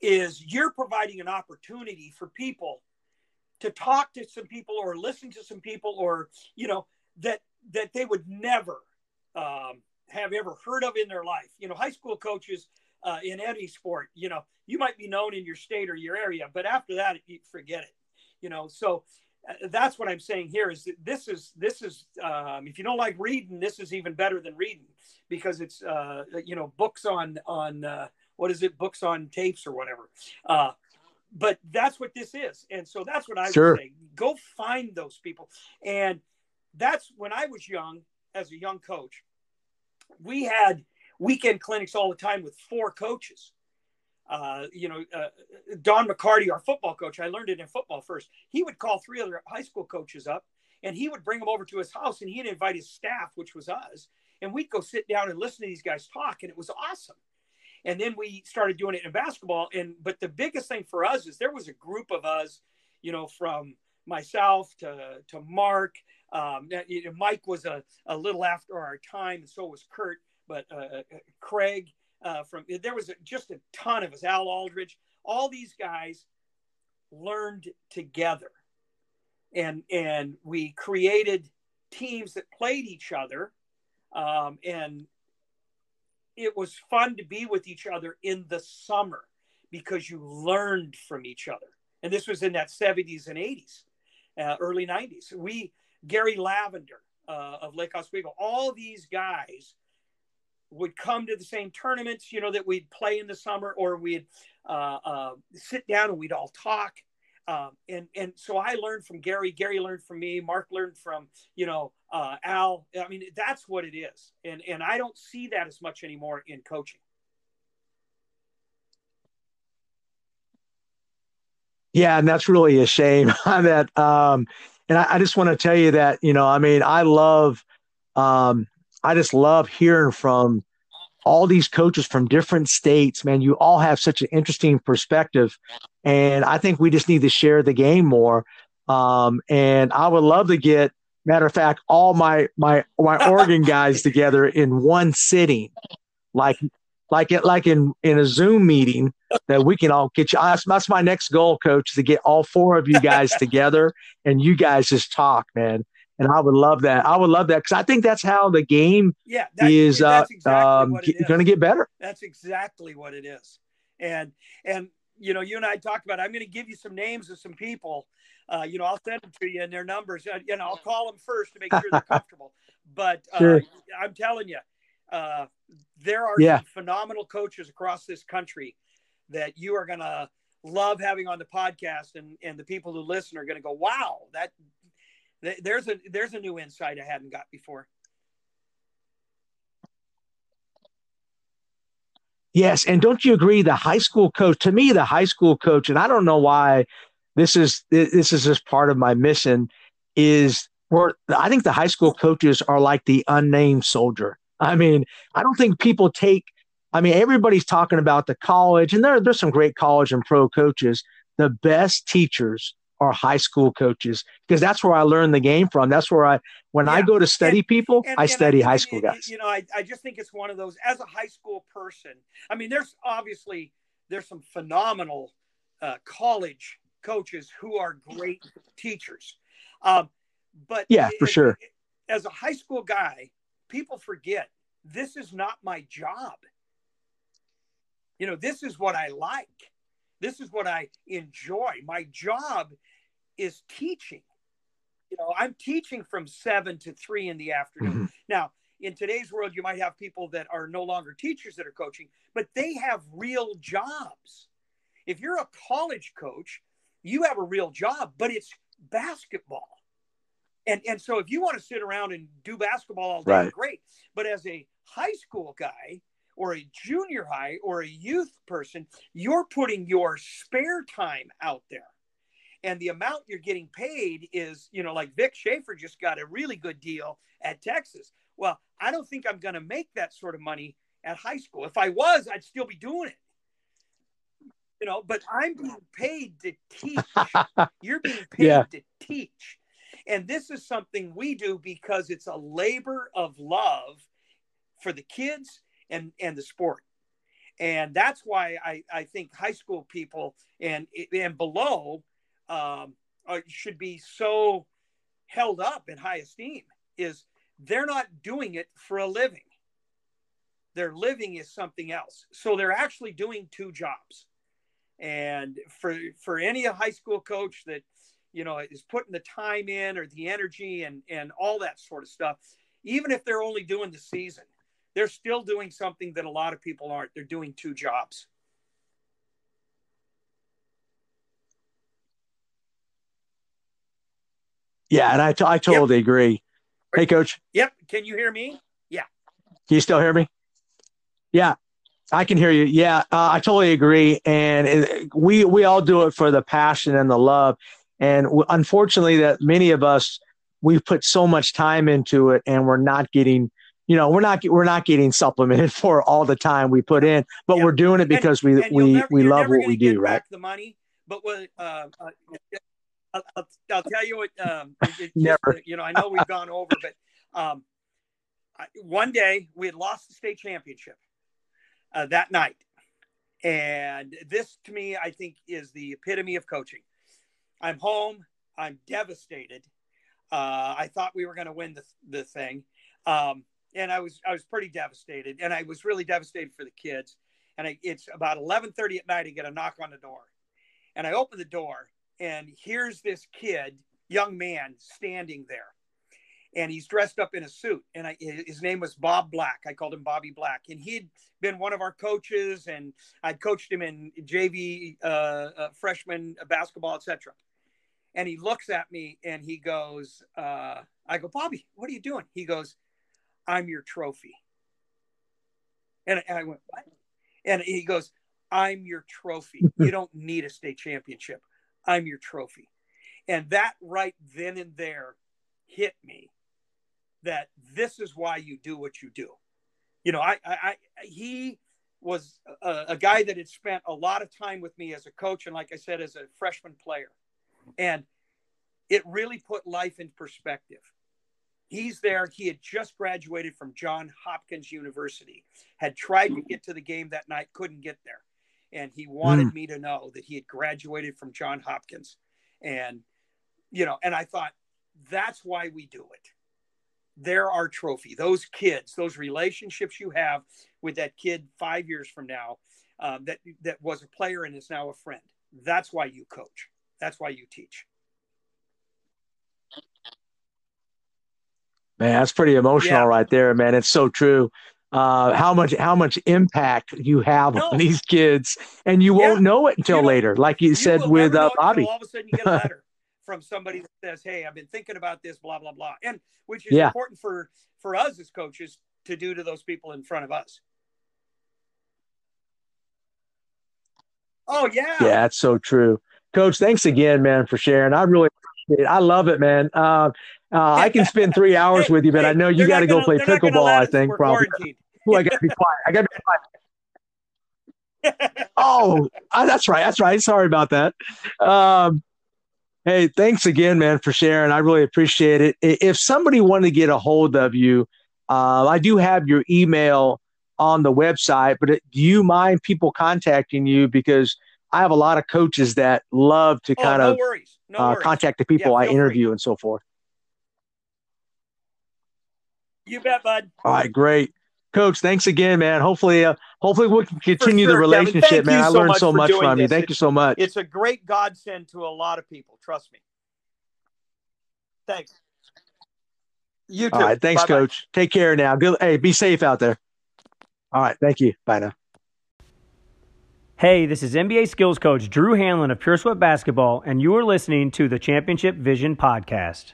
is you're providing an opportunity for people to talk to some people or listen to some people or you know that that they would never um, have ever heard of in their life. You know, high school coaches uh, in any sport, you know, you might be known in your state or your area, but after that, you forget it. You know, so that's what I'm saying here is that this is this is um, if you don't like reading, this is even better than reading because it's uh, you know books on on uh, what is it books on tapes or whatever. Uh, but that's what this is. And so that's what I Sure. would say. Go find those people. And that's when I was young, as a young coach, we had weekend clinics all the time with four coaches. Uh, you know, uh, Don McCarty, our football coach, I learned it in football first. He would call three other high school coaches up and he would bring them over to his house and he'd invite his staff, which was us, and we'd go sit down and listen to these guys talk. And it was awesome. And then we started doing it in basketball. And but the biggest thing for us is there was a group of us, you know, from myself to to Mark. Um, Mike was a, a little after our time, and so was Kurt. But uh, Craig uh, from there was just a ton of us. Al Aldridge, all these guys learned together, and and we created teams that played each other, um, and it was fun to be with each other in the summer because you learned from each other. And this was in that 70s and 80s, uh, early 90s. We, Gary Lavender uh, of Lake Oswego, all these guys would come to the same tournaments, you know, that we'd play in the summer, or we'd uh, uh, sit down and we'd all talk. Um, and and so I learned from Gary. Gary learned from me. Mark learned from you know uh, Al. I mean, that's what it is. And and I don't see that as much anymore in coaching. Yeah, and that's really a shame <laughs> that um and I, I just want to tell you that, you know, I mean, I love um I just love hearing from all these coaches from different states, man. You all have such an interesting perspective. And I think we just need to share the game more. Um, and I would love to get, matter of fact, all my my my <laughs> Oregon guys together in one sitting, like like it like in in a Zoom meeting that we can all get you. That's, that's my next goal, coach, to get all four of you guys <laughs> together and you guys just talk, man. And I would love that. I would love that because I think that's how the game Yeah, is uh, exactly um, going to get better. That's exactly what it is. And and you know, you and I talked about. I'm going to give you some names of some people. Uh, you know, I'll send them to you and their numbers. Uh, you know, I'll call them first to make sure they're <laughs> comfortable. But uh, Sure. I'm telling you, uh, there are Yeah. some phenomenal coaches across this country that you are going to love having on the podcast, and and the people who listen are going to go, "Wow, that." Th- There's a there's a new insight I hadn't got before. Yes, and don't you agree? The high school coach, to me, the high school coach, and I don't know why this is this is just part of my mission, is where I think the high school coaches are like the unnamed soldier. I mean, I don't think people take. I mean, everybody's talking about the college, and there there's some great college and pro coaches. The best teachers are high school coaches because that's where I learned the game from. That's where I, when I go to study people, And- I and study think high school guys. You know, I, I just think it's one of those as a high school person. I mean, there's obviously there's some phenomenal uh, college coaches who are great teachers, um, but Yeah, for sure. it- As a high school guy, people forget this is not my job. You know, this is what I like. This is what I enjoy. My job is teaching. You know, I'm teaching from seven to three in the afternoon. Mhm. Now, in today's world, you might have people that are no longer teachers that are coaching, but they have real jobs. If you're a college coach, you have a real job, but it's basketball. And, and so if you want to sit around and do basketball all day, Right. great. But as a high school guy or a junior high or a youth person, you're putting your spare time out there and the amount you're getting paid is, you know, like Vic Schaefer just got a really good deal at Texas. Well, I don't think I'm going to make that sort of money at high school. If I was, I'd still be doing it. You know, but I'm being paid to teach. <laughs> You're being paid Yeah. to teach. And this is something we do because it's a labor of love for the kids and, and the sport. And that's why I, I think high school people and and below um, uh, should be so held up in high esteem is they're not doing it for a living. Their living is something else. So they're actually doing two jobs. And for for any high school coach that you know is putting the time in or the energy and and all that sort of stuff, even if they're only doing the season, they're still doing something that a lot of people aren't. They're doing two jobs. Yeah, and I, t- I totally yep. agree. Hey, coach. Yep. Can you hear me? Yeah. Can you still hear me? Yeah, I can hear you. Yeah, uh, I totally agree. And it, we we all do it for the passion and the love. And w- unfortunately, that many of us we've put so much time into it, and we're not getting you know we're not we're not getting supplemented <laughs> for all the time we put in but yeah. we're doing it because and, we and we never, we love what we do right the money but what uh, uh, I'll, I'll, tell you what um, just, never. you know i know we've gone over but um, I, one day we had lost the state championship uh, that night. And this to me i think is the epitome of coaching. I'm home. I'm devastated. Uh, i thought we were going to win the, the thing. Um, and I was I was pretty devastated, and I was really devastated for the kids. And I, it's about eleven thirty at night. I get a knock on the door, and I open the door, and here's this kid, young man, standing there, and he's dressed up in a suit, and I, his name was Bob Black. I called him Bobby Black, and he'd been one of our coaches, and I'd coached him in JV uh, uh, freshman basketball, etc. And he looks at me and he goes, uh, "I go, Bobby, what are you doing?" He goes I'm your trophy. And, I went, what? And he goes, I'm your trophy. You <laughs> don't need a state championship. I'm your trophy. And that right then and there hit me that this is why you do what you do. You know, I, I, I he was a, a, guy that had spent a lot of time with me as a coach and, like I said, as a freshman player, and it really put life in perspective he's there. He had just graduated from John Hopkins University, had tried to get to the game that night, couldn't get there. And he wanted mm. me to know that he had graduated from John Hopkins. And, you know, and I thought, that's why we do it. They're our trophy. Those kids, those relationships you have with that kid five years from now um, that, that was a player and is now a friend. That's why you coach. That's why you teach. Man, that's pretty emotional yeah. right there, man. It's so true. Uh, how much how much impact you have no. on these kids, and you yeah. won't know it until later, like you, you said with uh, Bobby. All of a sudden, you get a <laughs> letter from somebody that says, "Hey, I've been thinking about this, blah blah blah," and which is yeah. important for for us as coaches to do to those people in front of us. Oh yeah, yeah, that's so true, Coach. Thanks again, man, for sharing. I really appreciate it. I love it, man. Uh, uh, I can spend three hours hey, with you, but hey, I know you got to go play pickleball. I think probably. <laughs> Ooh, I got to be quiet. I got to be quiet. <laughs> oh, uh, that's right. That's right. Sorry about that. Um, hey, thanks again, man, for sharing. I really appreciate it. If somebody wanted to get a hold of you, uh, I do have your email on the website, but do you mind people contacting you because I have a lot of coaches that love to oh, kind no of no uh, contact the people yeah, I interview and so forth. You bet, bud. All right, great. Coach, thanks again, man. Hopefully, uh, hopefully we can continue sure, the relationship, man. I learned so much from this. you. Thank it's, you so much. It's a great godsend to a lot of people. Trust me. Thanks. You too. All right, thanks, Bye-bye. Coach. Take care now. Good. Hey, be safe out there. All right, thank you. Bye now. Hey, this is NBA skills coach Drew Hanlen of Pure Sweat Basketball, and you are listening to the Championship Vision Podcast.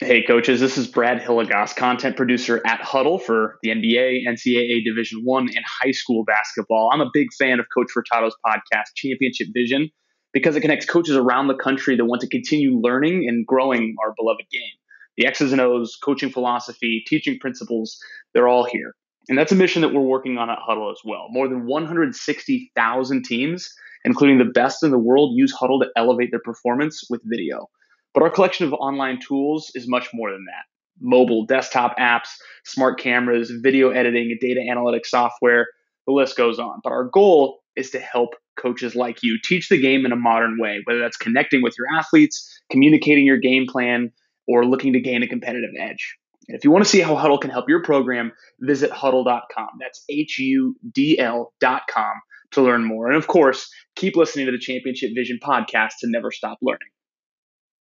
Hey, coaches, this is Brad Hilligoss, content producer at Hudl for the NBA, NCAA Division One, and high school basketball. I'm a big fan of Coach Furtado's podcast, Championship Vision, because it connects coaches around the country that want to continue learning and growing our beloved game. The X's and O's, coaching philosophy, teaching principles, they're all here. And that's a mission that we're working on at Hudl as well. More than 160,000 teams, including the best in the world, use Hudl to elevate their performance with video. But our collection of online tools is much more than that. Mobile, desktop apps, smart cameras, video editing, and data analytics software, the list goes on. But our goal is to help coaches like you teach the game in a modern way, whether that's connecting with your athletes, communicating your game plan, or looking to gain a competitive edge. And if you want to see how Hudl can help your program, visit hudl.com. That's H U D L.com to learn more. And of course, keep listening to the Championship Vision podcast to never stop learning.